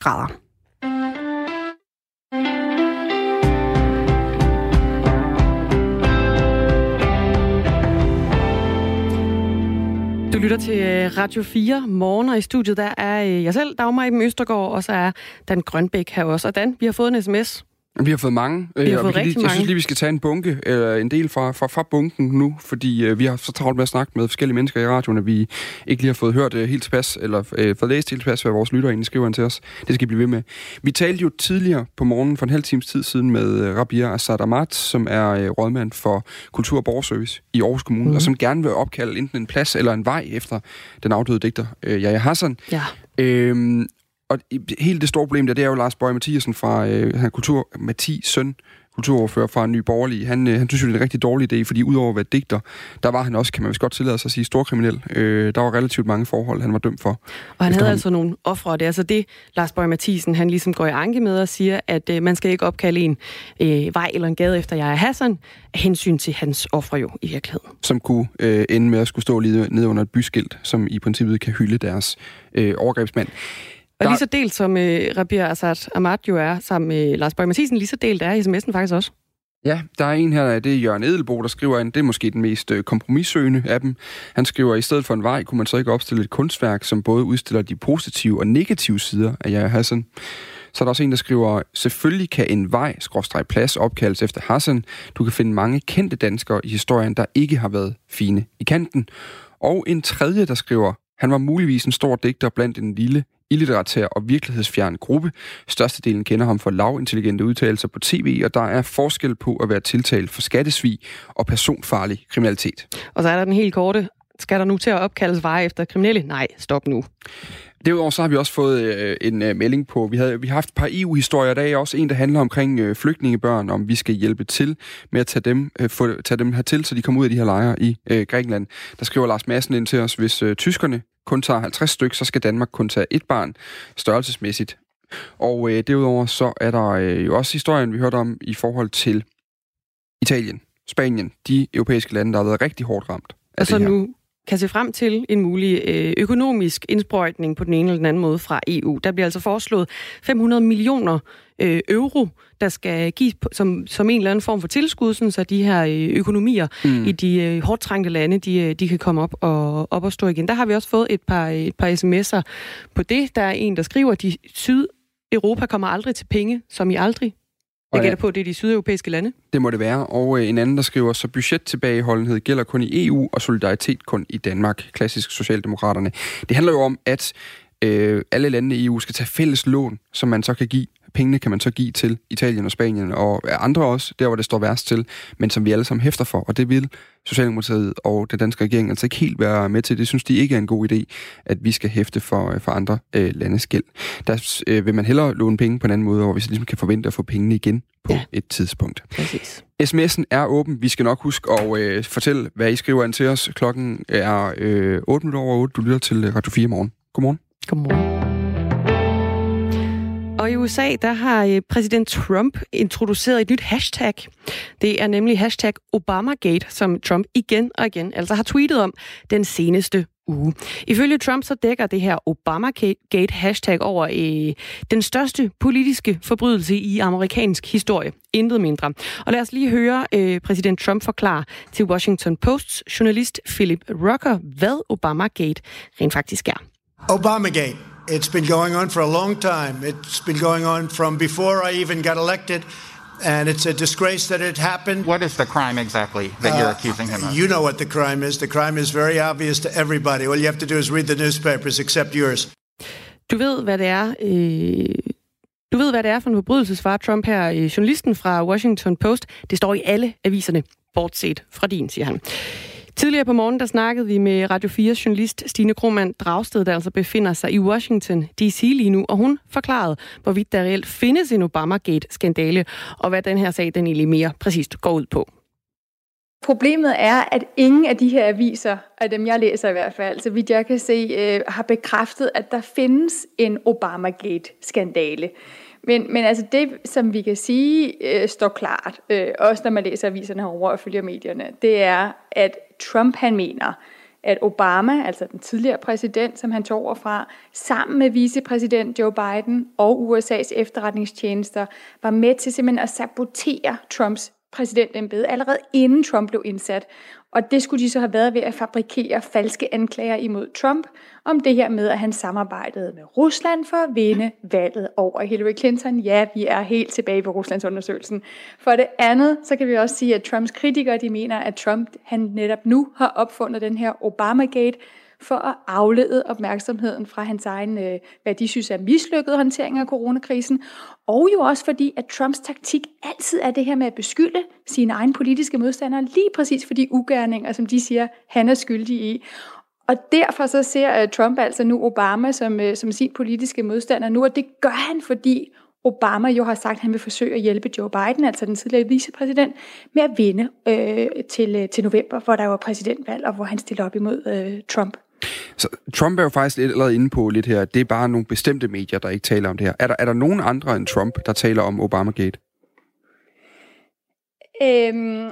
grader. Du lytter til øh, Radio 4 morgen, og i studiet der er øh, jeg selv, Dagmar Eben Østergaard, og så er Dan Grønbæk her også. Og Dan, vi har fået en sms vi har fået mange. Vi har øh, fået vi lige, Jeg synes mange. lige, vi skal tage en bunke, eller en del fra, fra, fra bunken nu, fordi øh, vi har så travlt med at snakke med forskellige mennesker i radioen, at vi ikke lige har fået hørt øh, helt tilpas, eller øh, fået læst helt tilpas, hvad vores lyttere egentlig skriver ind til os. Det skal vi blive ved med. Vi talte jo tidligere på morgenen for en halv times tid siden med øh, Rabia Assad Ahmad, som er øh, rådmand for Kultur- og Borgerservice i Aarhus Kommune, mm. og som gerne vil opkalde enten en plads eller en vej efter den afdøde digter øh, Yahya Hassan. Ja. Øhm, og hele det store problem der, det er jo Lars Bøge Mathiasen fra øh, han er kultur, Mathis søn, kulturordfører fra Nye Borgerlige. Han, øh, han synes jo, det er en rigtig dårlig idé, fordi udover at være digter, der var han også, kan man vist godt tillade sig at sige, storkriminel. Øh, der var relativt mange forhold, han var dømt for. Og han havde altså nogle ofre, og det er altså det, Lars Bøge Mathisen, han ligesom går i anke med og siger, at øh, man skal ikke opkalde en øh, vej eller en gade efter jeg er Hassan, af hensyn til hans ofre jo i virkeligheden. som kunne øh, ende med at skulle stå lige nede under et byskilt, som i princippet kan hylde deres øh, overgrebsmand. Og Der- lige så delt som øh, Rabia Assad Ahmad jo er, sammen med Lars Bøge Mathisen, lige så delt er sms'en faktisk også. Ja, der er en her, det er Jørgen Edelbo, der skriver ind, det er måske den mest øh, kompromissøgende af dem. Han skriver, i stedet for en vej, kunne man så ikke opstille et kunstværk, som både udstiller de positive og negative sider af Yahya Hassan. Så er der også en, der skriver, selvfølgelig kan en vej, skråstreg plads, opkaldes efter Hassan. Du kan finde mange kendte danskere i historien, der ikke har været fine i kanten. Og en tredje, der skriver, han var muligvis en stor digter blandt en lille, illiteratær og virkelighedsfjern gruppe. Størstedelen kender ham for lavintelligente udtalelser på tv, og der er forskel på at være tiltalt for skattesvig og personfarlig kriminalitet. Og så er der den helt korte, skal der nu til at opkaldes veje efter kriminelle? Nej, stop nu. Derudover så har vi også fået øh, en øh, melding på, vi, havde, vi har haft et par EU-historier, der er også en, der handler omkring øh, flygtningebørn, om vi skal hjælpe til med at tage dem, øh, få, tage dem hertil, så de kommer ud af de her lejre i øh, Grækenland. Der skriver Lars Madsen ind til os, hvis øh, tyskerne kun tager 50 stykker, så skal Danmark kun tage et barn størrelsesmæssigt. Og øh, derudover så er der øh, jo også historien, vi hørte om i forhold til Italien, Spanien, de europæiske lande, der har været rigtig hårdt ramt af Og så det her. nu kan se frem til en mulig øh, økonomisk indsprøjtning på den ene eller den anden måde fra EU. Der bliver altså foreslået 500 millioner øh, euro, der skal gives på, som, som en eller anden form for tilskud, sådan så de her øh, økonomier mm. i de øh, hårdt trængte lande, de, de kan komme op og, op og stå igen. Der har vi også fået et par, et par sms'er på det. Der er en, der skriver, at de Sydeuropa kommer aldrig til penge, som i aldrig. Jeg gætter på, at det er de sydeuropæiske lande. Det må det være. Og øh, en anden, der skriver, så budgettilbageholdenhed gælder kun i EU, og solidaritet kun i Danmark. Klassisk Socialdemokraterne. Det handler jo om, at øh, alle landene i EU skal tage fælles lån, som man så kan give. Pengene kan man så give til Italien og Spanien, og andre også, der hvor det står værst til, men som vi alle sammen hæfter for. Og det vil Socialdemokratiet og den danske regering altså ikke helt være med til. Det synes de ikke er en god idé, at vi skal hæfte for, øh, for andre øh, landes gæld. Der øh, vil man hellere låne penge på en anden måde, hvor vi så ligesom kan forvente at få pengene igen på Ja. et tidspunkt. Præcis. SMS'en er åben. Vi skal nok huske at øh, fortælle, hvad I skriver ind til os. Klokken er øh, 8 minutter over 8. Du lytter til øh, Radio 4 morgen. Godmorgen. Godmorgen. Og i USA, der har øh, præsident Trump introduceret et nyt hashtag. Det er nemlig hashtag Obamagate, som Trump igen og igen altså har tweetet om den seneste uge. Ifølge Trump så dækker det her Obamagate hashtag over øh, den største politiske forbrydelse i amerikansk historie. Intet mindre. Og lad os lige høre øh, præsident Trump forklare til Washington Posts journalist Philip Rucker, hvad Obamagate rent faktisk er. Obamagate. It's been going on for a long time. It's been going on from before I even got elected. And it's a disgrace that it happened. What is the crime exactly that you're accusing him of? You know what the crime is. The crime is very obvious to everybody. All you have to do is read the newspapers, except yours. Du ved, hvad det er. Øh, du ved, hvad det er for en forbrydelse, svarer Trump her. Øh, journalisten fra Washington Post. Det står i alle aviserne, bortset fra din, siger han. Tidligere på morgen, der snakkede vi med Radio 4 journalist Stine Krohmann Dragsted, der altså befinder sig i Washington D.C. lige nu, og hun forklarede, hvorvidt der reelt findes en Obamagate-skandale, og hvad den her sag den egentlig mere præcist går ud på. Problemet er, at ingen af de her aviser, af dem jeg læser i hvert fald, så vidt jeg kan se, øh, har bekræftet, at der findes en Obamagate-skandale. Men, men altså det, som vi kan sige, øh, står klart, øh, også når man læser aviserne herovre og følger medierne, det er, at Trump han mener, at Obama, altså den tidligere præsident, som han tog over fra, sammen med vicepræsident Joe Biden og USA's efterretningstjenester, var med til simpelthen at sabotere Trumps præsidentembede, allerede inden Trump blev indsat. Og det skulle de så have været ved at fabrikere falske anklager imod Trump om det her med, at han samarbejdede med Rusland for at vinde valget over Hillary Clinton. Ja, vi er helt tilbage på Ruslands undersøgelsen. For det andet, så kan vi også sige, at Trumps kritikere de mener, at Trump han netop nu har opfundet den her Obamagate, for at aflede opmærksomheden fra hans egen, øh, hvad de synes er mislykket håndtering af coronakrisen, og jo også fordi, at Trumps taktik altid er det her med at beskylde sine egne politiske modstandere, lige præcis for de ugerninger, som de siger, han er skyldig i. Og derfor så ser øh, Trump altså nu Obama som, øh, som sin politiske modstander nu, og det gør han, fordi Obama jo har sagt, at han vil forsøge at hjælpe Joe Biden, altså den tidligere vicepræsident, med at vinde øh, til, øh, til november, hvor der var præsidentvalg, og hvor han stiller op imod øh, Trump. Så Trump er jo faktisk lidt allerede inde på lidt her, det er bare nogle bestemte medier, der ikke taler om det her. Er der, er der nogen andre end Trump, der taler om Obamagate? Øhm,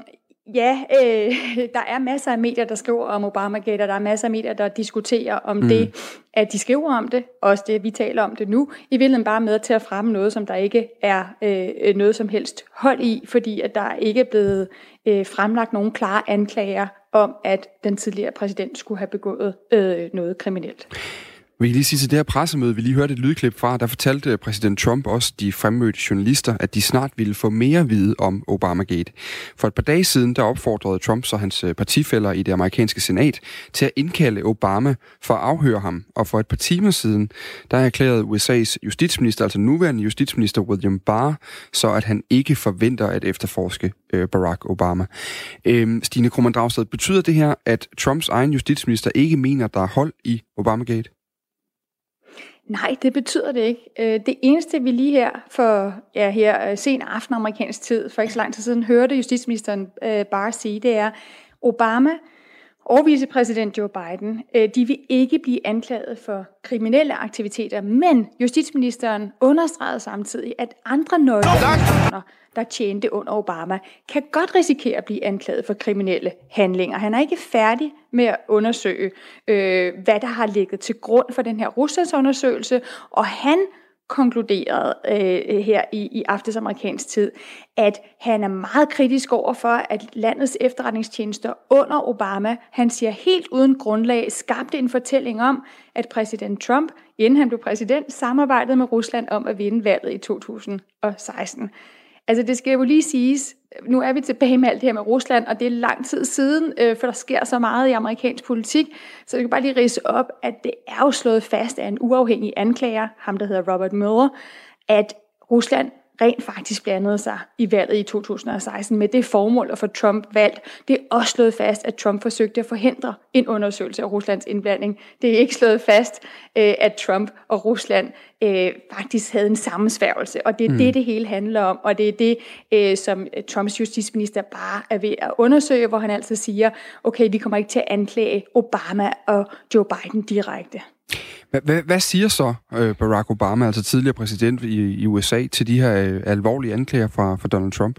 ja, øh, der er masser af medier, der skriver om Obamagate, og der er masser af medier, der diskuterer om mm. det, at de skriver om det, også det, vi taler om det nu, i virkeligheden bare med til at fremme noget, som der ikke er øh, noget som helst hold i, fordi at der ikke er blevet øh, fremlagt nogen klare anklager om, at den tidligere præsident skulle have begået øh, noget kriminelt. Vi kan lige sige til det her pressemøde, vi lige hørte et lydklip fra, der fortalte øh, præsident Trump også de fremmødte journalister, at de snart ville få mere at vide om Obamagate. For et par dage siden, der opfordrede Trump og hans øh, partifælder i det amerikanske senat til at indkalde Obama for at afhøre ham. Og for et par timer siden, der erklærede USA's justitsminister, altså nuværende justitsminister William Barr, så at han ikke forventer at efterforske øh, Barack Obama. Øhm, Stine Krummernd betyder det her, at Trumps egen justitsminister ikke mener, der er hold i Obamagate? Nej, det betyder det ikke. Øh, det eneste, vi lige her for ja, her øh, sen aften amerikansk tid, for ikke så lang tid siden, hørte justitsministeren øh, bare sige, det er, Obama og vicepræsident Joe Biden, de vil ikke blive anklaget for kriminelle aktiviteter, men justitsministeren understregede samtidig, at andre nøglepersoner, der tjente under Obama, kan godt risikere at blive anklaget for kriminelle handlinger. Han er ikke færdig med at undersøge, øh, hvad der har ligget til grund for den her Ruslands undersøgelse, og han konkluderet øh, her i, i aftes amerikansk tid, at han er meget kritisk over for, at landets efterretningstjenester under Obama, han siger helt uden grundlag, skabte en fortælling om, at præsident Trump, inden han blev præsident, samarbejdede med Rusland om at vinde valget i 2016. Altså det skal jo lige siges, nu er vi tilbage med alt det her med Rusland, og det er lang tid siden, øh, for der sker så meget i amerikansk politik, så jeg kan bare lige rise op, at det er jo slået fast af en uafhængig anklager, ham der hedder Robert Mueller, at Rusland rent faktisk blandede sig i valget i 2016 med det formål at få Trump valgt. Det er også slået fast, at Trump forsøgte at forhindre en undersøgelse af Ruslands indblanding. Det er ikke slået fast, øh, at Trump og Rusland øh, faktisk havde en sammensværgelse, og det er mm. det, det hele handler om, og det er det, øh, som Trumps justitsminister bare er ved at undersøge, hvor han altså siger, okay, vi kommer ikke til at anklage Obama og Joe Biden direkte. Hvad, hvad siger så øh, Barack Obama, altså tidligere præsident i, USA, til de her øh, alvorlige anklager fra, fra Donald Trump?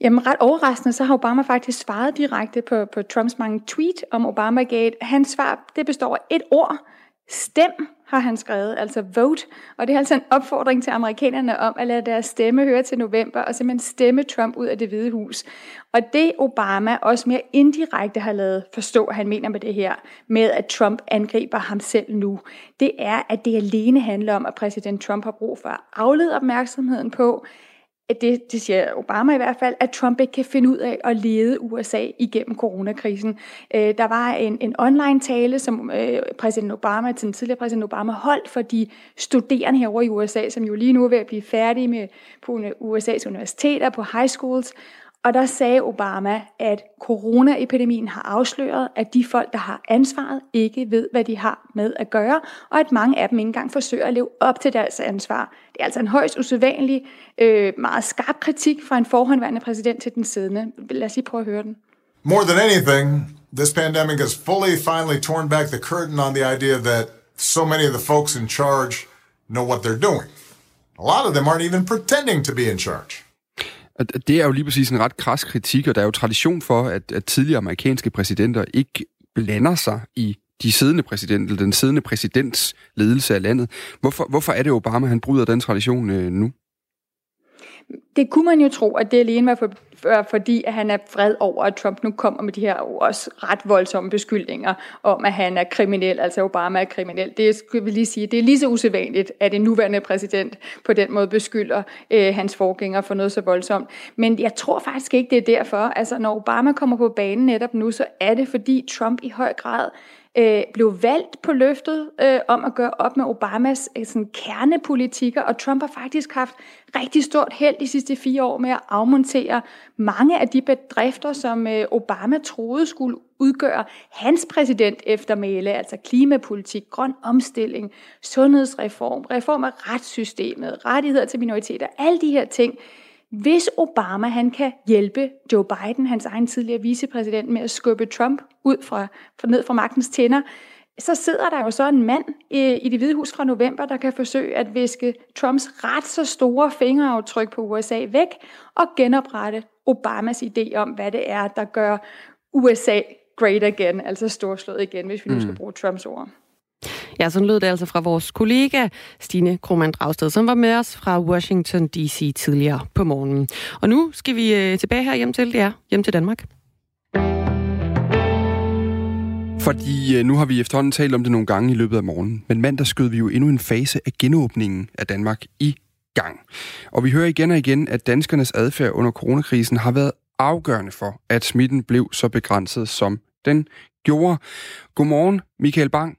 Jamen ret overraskende, så har Obama faktisk svaret direkte på, på Trumps mange tweet om Obamagate. Hans svar, det består af et ord. Stem har han skrevet, altså vote. Og det er altså en opfordring til amerikanerne om at lade deres stemme høre til november, og simpelthen stemme Trump ud af det hvide hus. Og det Obama også mere indirekte har lavet forstå, at han mener med det her, med at Trump angriber ham selv nu, det er, at det alene handler om, at præsident Trump har brug for at aflede opmærksomheden på, at det, det siger Obama i hvert fald, at Trump ikke kan finde ud af at lede USA igennem coronakrisen. Øh, der var en, en online tale, som øh, præsident Obama, til den tidligere præsident Obama, holdt for de studerende herovre i USA, som jo lige nu er ved at blive færdige med på USA's universiteter, på high schools, og der sagde Obama, at coronaepidemien har afsløret, at de folk, der har ansvaret, ikke ved, hvad de har med at gøre, og at mange af dem ikke engang forsøger at leve op til deres ansvar. Det er altså en højst usædvanlig, øh, meget skarp kritik fra en forhåndværende præsident til den siddende. Lad os lige prøve at høre den. More than anything, this pandemic has fully finally torn back the curtain on the idea that so many of the folks in charge know what they're doing. A lot of them aren't even pretending to be in charge. Det er jo lige præcis en ret kras kritik, og der er jo tradition for, at, at tidligere amerikanske præsidenter ikke blander sig i de siddende præsident, eller den siddende præsidents ledelse af landet. Hvorfor, hvorfor er det Obama, han bryder den tradition øh, nu? Det kunne man jo tro, at det alene var for, for, fordi, at han er fred over, at Trump nu kommer med de her også ret voldsomme beskyldninger om, at han er kriminel, altså Obama er kriminel. Det skal vi lige sige, det er lige så usædvanligt, at en nuværende præsident på den måde beskylder øh, hans forgænger for noget så voldsomt. Men jeg tror faktisk ikke, det er derfor. Altså, når Obama kommer på banen netop nu, så er det fordi Trump i høj grad øh, blev valgt på løftet øh, om at gøre op med Obamas øh, sådan, kernepolitikker, og Trump har faktisk haft rigtig stort held de sidste fire år med at afmontere mange af de bedrifter, som øh, Obama troede skulle udgøre hans præsident eftermæle, altså klimapolitik, grøn omstilling, sundhedsreform, reform af retssystemet, rettigheder til minoriteter, alle de her ting, hvis Obama han kan hjælpe Joe Biden, hans egen tidligere vicepræsident, med at skubbe Trump ud fra, fra ned fra magtens tænder, så sidder der jo så en mand i, i det hvide hus fra november, der kan forsøge at viske Trumps ret så store fingeraftryk på USA væk og genoprette Obamas idé om, hvad det er, der gør USA great again, altså storslået igen, hvis vi nu skal mm. bruge Trumps ord. Ja, sådan lød det altså fra vores kollega Stine Kromand Dragsted, som var med os fra Washington D.C. tidligere på morgenen. Og nu skal vi øh, tilbage her hjem til, det er hjem til Danmark. Fordi øh, nu har vi efterhånden talt om det nogle gange i løbet af morgenen, men mandag skød vi jo endnu en fase af genåbningen af Danmark i gang. Og vi hører igen og igen, at danskernes adfærd under coronakrisen har været afgørende for, at smitten blev så begrænset, som den gjorde. Godmorgen, Michael Bang.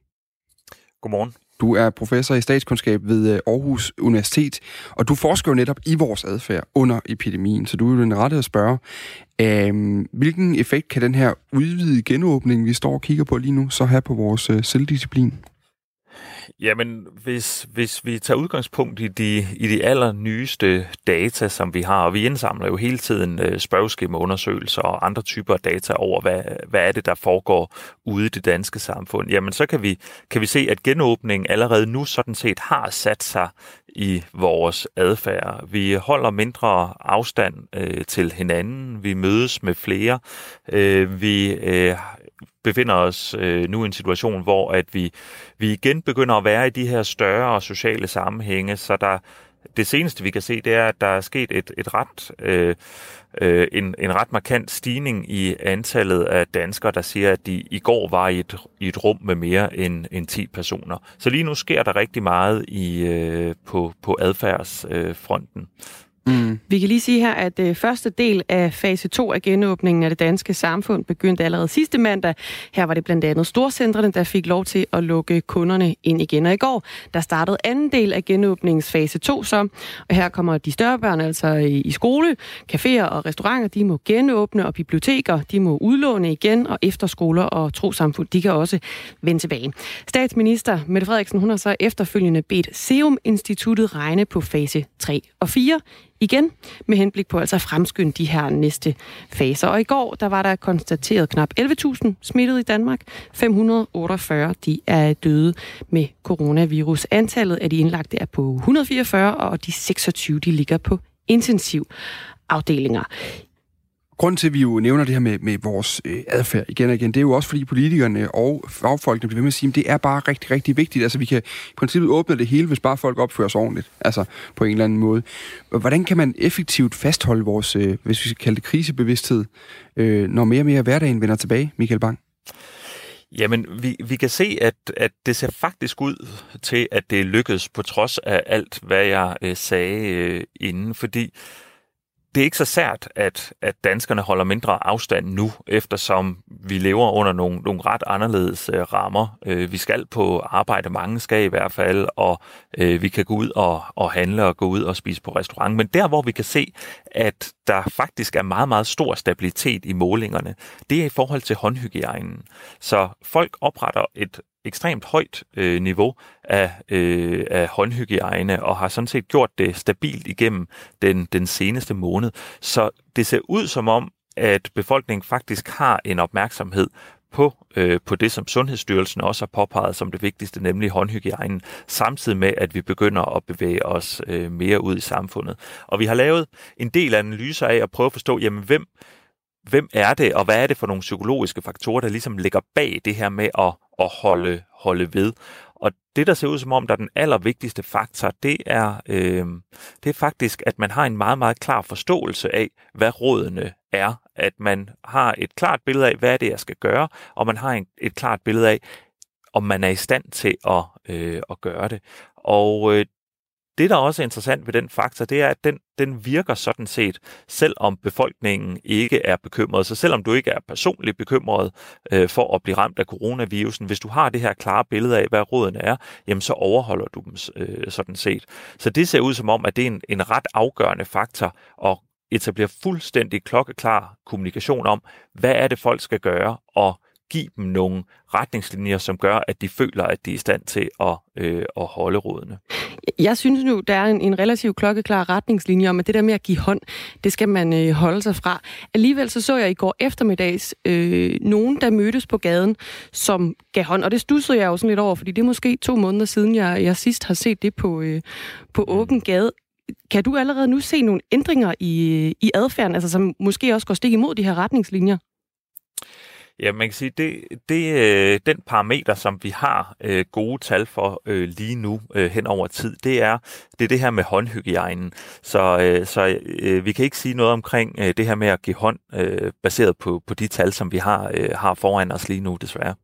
Godmorgen. Du er professor i statskundskab ved øh, Aarhus Universitet, og du forsker jo netop i vores adfærd under epidemien, så du er jo den rette at spørge, øh, hvilken effekt kan den her udvidede genåbning, vi står og kigger på lige nu, så have på vores øh, selvdisciplin? Jamen, hvis, hvis vi tager udgangspunkt i de, i de allernyeste data, som vi har, og vi indsamler jo hele tiden øh, spørgeskemaundersøgelser og andre typer af data over, hvad, hvad er det, der foregår ude i det danske samfund, jamen så kan vi, kan vi se, at genåbningen allerede nu sådan set har sat sig i vores adfærd. Vi holder mindre afstand øh, til hinanden, vi mødes med flere, øh, vi øh, befinder os øh, nu i en situation, hvor at vi, vi igen begynder at være i de her større sociale sammenhænge, så der det seneste vi kan se, det er, at der er sket et, et ret, øh, øh, en, en ret markant stigning i antallet af danskere, der siger, at de i går var i et, i et rum med mere end, end 10 personer. Så lige nu sker der rigtig meget i, øh, på, på adfærdsfronten. Øh, Mm. Vi kan lige sige her, at øh, første del af fase 2 af genåbningen af det danske samfund begyndte allerede sidste mandag. Her var det blandt andet storcentrene, der fik lov til at lukke kunderne ind igen. Og i går, der startede anden del af genåbningens fase 2 så. Og her kommer de større børn altså i, i skole. Caféer og restauranter, de må genåbne, og biblioteker, de må udlåne igen, og efterskoler og trosamfund, de kan også vende tilbage. Statsminister Mette Frederiksen, hun har så efterfølgende bedt Serum Instituttet regne på fase 3 og 4 igen, med henblik på altså at fremskynde de her næste faser. Og i går, der var der konstateret knap 11.000 smittede i Danmark. 548, de er døde med coronavirus. Antallet af de indlagte er på 144, og de 26, de ligger på intensiv afdelinger. Grunden til, at vi jo nævner det her med, med vores øh, adfærd igen og igen, det er jo også fordi politikerne og fagfolkene bliver ved med at sige, at det er bare rigtig, rigtig vigtigt. Altså vi kan i princippet åbne det hele, hvis bare folk opfører sig ordentligt, altså på en eller anden måde. Hvordan kan man effektivt fastholde vores, øh, hvis vi skal kalde det krisebevidsthed, øh, når mere og mere hverdagen vender tilbage, Michael Bang? Jamen, vi, vi kan se, at, at det ser faktisk ud til, at det lykkedes på trods af alt, hvad jeg øh, sagde øh, inden, fordi det er ikke så sært, at, at danskerne holder mindre afstand nu, eftersom vi lever under nogle, nogle ret anderledes øh, rammer. Øh, vi skal på arbejde, mange skal i hvert fald, og øh, vi kan gå ud og, og handle og gå ud og spise på restaurant. Men der, hvor vi kan se, at der faktisk er meget, meget stor stabilitet i målingerne, det er i forhold til håndhygiejnen. Så folk opretter et ekstremt højt øh, niveau af, øh, af håndhygiejne, og har sådan set gjort det stabilt igennem den, den seneste måned. Så det ser ud som om, at befolkningen faktisk har en opmærksomhed på, øh, på det, som Sundhedsstyrelsen også har påpeget som det vigtigste, nemlig håndhygiejnen, samtidig med, at vi begynder at bevæge os øh, mere ud i samfundet. Og vi har lavet en del analyser af at prøve at forstå, jamen hvem, hvem er det, og hvad er det for nogle psykologiske faktorer, der ligesom ligger bag det her med at, at holde, holde ved. Og det, der ser ud som om, der er den allervigtigste faktor, det er, øh, det er faktisk, at man har en meget, meget klar forståelse af, hvad rådene er. At man har et klart billede af, hvad det er, jeg skal gøre, og man har en, et klart billede af, om man er i stand til at, øh, at gøre det. Og øh, det, der også er interessant ved den faktor, det er, at den, den virker sådan set, selvom befolkningen ikke er bekymret. Så selvom du ikke er personligt bekymret øh, for at blive ramt af coronavirusen, hvis du har det her klare billede af, hvad rådene er, jamen så overholder du dem øh, sådan set. Så det ser ud som om, at det er en, en ret afgørende faktor at etablere fuldstændig klokkeklar kommunikation om, hvad er det, folk skal gøre, og give dem nogle retningslinjer, som gør, at de føler, at de er i stand til at, øh, at holde rådene. Jeg synes nu, der er en, en relativt klokkeklar retningslinje om, at det der med at give hånd, det skal man øh, holde sig fra. Alligevel så så jeg i går eftermiddags øh, nogen, der mødtes på gaden, som gav hånd, og det stussede jeg jo sådan lidt over, fordi det er måske to måneder siden, jeg, jeg sidst har set det på, øh, på åben gade. Kan du allerede nu se nogle ændringer i, i adfærden, altså som måske også går stik imod de her retningslinjer? Ja, man kan sige, det, det øh, den parameter, som vi har øh, gode tal for øh, lige nu øh, hen over tid, det er det, er det her med håndhygiejnen. Så, øh, så øh, vi kan ikke sige noget omkring øh, det her med at give hånd, øh, baseret på, på de tal, som vi har, øh, har foran os lige nu, desværre.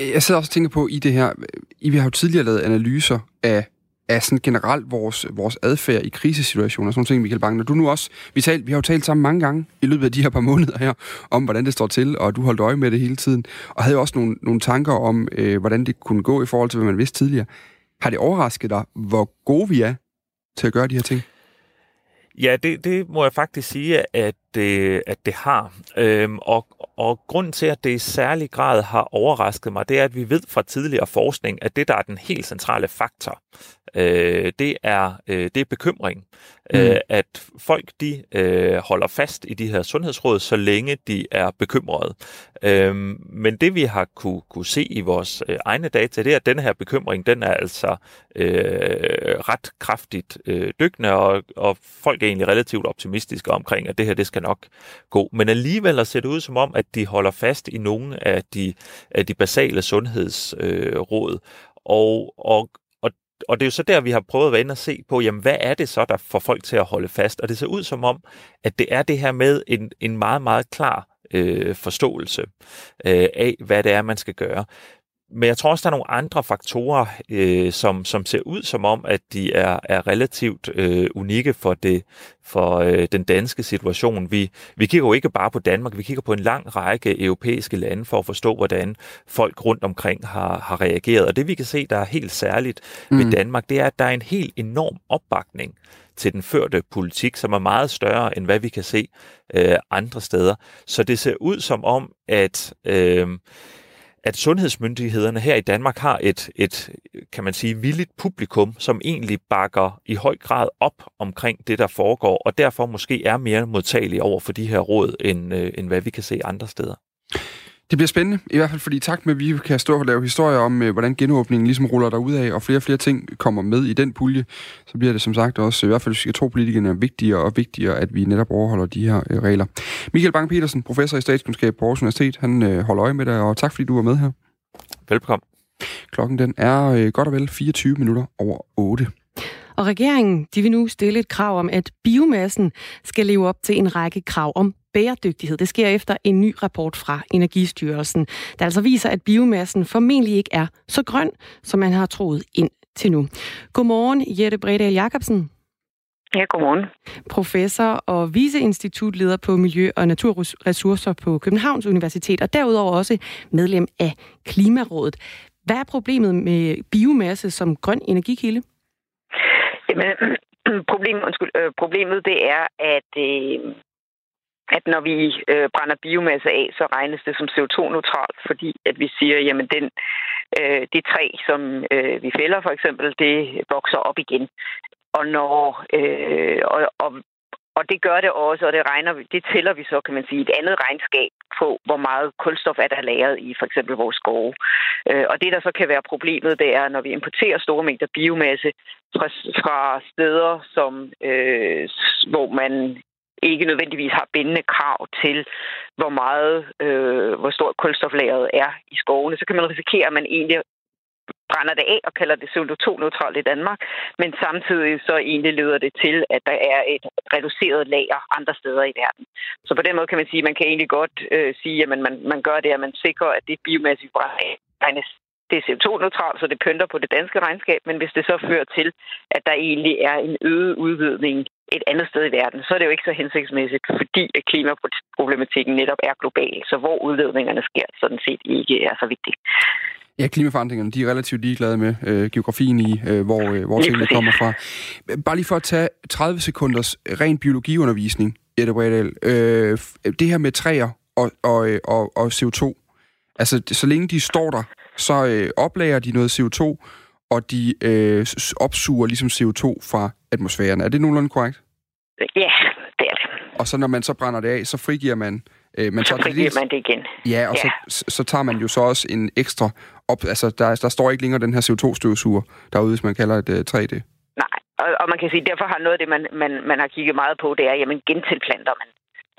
Jeg sidder også og tænker på i det her, I vi har jo tidligere lavet analyser af af sådan generelt vores, vores adfærd i krisesituationer, sådan ting, Michael Bang. Når du nu også, vi, tal, vi har jo talt sammen mange gange i løbet af de her par måneder her, om hvordan det står til, og du holdt øje med det hele tiden, og havde også nogle, nogle tanker om, øh, hvordan det kunne gå i forhold til, hvad man vidste tidligere. Har det overrasket dig, hvor gode vi er til at gøre de her ting? Ja, det, det må jeg faktisk sige, at, det, at det har. Øhm, og, og grunden til, at det i særlig grad har overrasket mig, det er, at vi ved fra tidligere forskning, at det, der er den helt centrale faktor, øh, det, er, øh, det er bekymring. Mm. Øh, at folk de øh, holder fast i de her sundhedsråd, så længe de er bekymrede. Øh, men det vi har kunne, kunne se i vores øh, egne data, det er, at den her bekymring, den er altså øh, ret kraftigt øh, dykkende, og, og folk er egentlig relativt optimistiske omkring, at det her det skal nok gå. Men alligevel ser det ud som om, at de holder fast i nogle af de, af de basale sundhedsråd. Øh, og, og, og det er jo så der, vi har prøvet at være inde og se på, jamen hvad er det så, der får folk til at holde fast? Og det ser ud som om, at det er det her med en, en meget, meget klar øh, forståelse øh, af, hvad det er, man skal gøre. Men jeg tror også, der er nogle andre faktorer, øh, som, som ser ud som om, at de er, er relativt øh, unikke for, det, for øh, den danske situation. Vi, vi kigger jo ikke bare på Danmark, vi kigger på en lang række europæiske lande for at forstå, hvordan folk rundt omkring har, har reageret. Og det vi kan se, der er helt særligt mm. ved Danmark, det er, at der er en helt enorm opbakning til den førte politik, som er meget større end hvad vi kan se øh, andre steder. Så det ser ud som om, at... Øh, at sundhedsmyndighederne her i Danmark har et, et kan man sige, villigt publikum, som egentlig bakker i høj grad op omkring det, der foregår, og derfor måske er mere modtagelige over for de her råd, end, øh, end hvad vi kan se andre steder. Det bliver spændende, i hvert fald fordi tak med, at vi kan stå og lave historier om, øh, hvordan genåbningen ligesom ruller derud af, og flere og flere ting kommer med i den pulje, så bliver det som sagt også, i hvert fald hvis politikerne, vigtigere og vigtigere, at vi netop overholder de her øh, regler. Michael Bang-Petersen, professor i statskundskab på Aarhus Universitet, han øh, holder øje med dig, og tak fordi du var med her. Velkommen. Klokken den er godt og vel 24 minutter over 8. Og regeringen de vil nu stille et krav om, at biomassen skal leve op til en række krav om bæredygtighed. Det sker efter en ny rapport fra Energistyrelsen, der altså viser, at biomassen formentlig ikke er så grøn, som man har troet ind til nu. Godmorgen, Jette Bredal Jacobsen. Ja, godmorgen. Professor og viceinstitutleder på Miljø- og Naturressourcer på Københavns Universitet, og derudover også medlem af Klimarådet. Hvad er problemet med biomasse som grøn energikilde? Jamen, problemet, undskyld, øh, problemet det er, at øh, at når vi øh, brænder biomasse af, så regnes det som CO2-neutralt, fordi at vi siger, jamen den, øh, det træ, som øh, vi fælder for eksempel, det vokser op igen. Og når øh, og, og, og det gør det også, og det regner det tæller vi så, kan man sige, et andet regnskab på, hvor meget kulstof er der lagret i for eksempel vores skove. Øh, og det, der så kan være problemet, det er, når vi importerer store mængder biomasse fra, fra steder, som, øh, hvor man ikke nødvendigvis har bindende krav til, hvor meget, øh, hvor stort kulstoflageret er i skovene, så kan man risikere, at man egentlig brænder det af og kalder det CO2-neutralt i Danmark, men samtidig så egentlig leder det til, at der er et reduceret lager andre steder i verden. Så på den måde kan man sige, at man kan egentlig godt øh, sige, at man, man, man gør det, at man sikrer, at det biomasse, vi brænder det er CO2-neutralt, så det pynter på det danske regnskab, men hvis det så fører til, at der egentlig er en øget udvidning et andet sted i verden, så er det jo ikke så hensigtsmæssigt, fordi at klimaproblematikken netop er global, så hvor udledningerne sker, sådan set ikke er så vigtigt. Ja, klimaforandringerne, de er relativt ligeglade med øh, geografien i, øh, hvor, øh, hvor tingene kommer fra. Bare lige for at tage 30 sekunders ren biologiundervisning, Jette Bredal. Øh, det her med træer og, og, øh, og, og CO2. Altså, så længe de står der, så øh, oplager de noget CO2, og de øh, opsuger ligesom CO2 fra atmosfæren. Er det nogenlunde korrekt? Ja, det er det. Og så når man så brænder det af, så frigiver man... Øh, man så frigiver man det igen. Ja, og ja. Så, så tager man jo så også en ekstra... Op, altså, der, der står ikke længere den her CO2-støvsuger derude, hvis man kalder et uh, 3D. Nej, og, og man kan sige, derfor har noget af det, man, man, man har kigget meget på, det er, jamen gentilplanter man.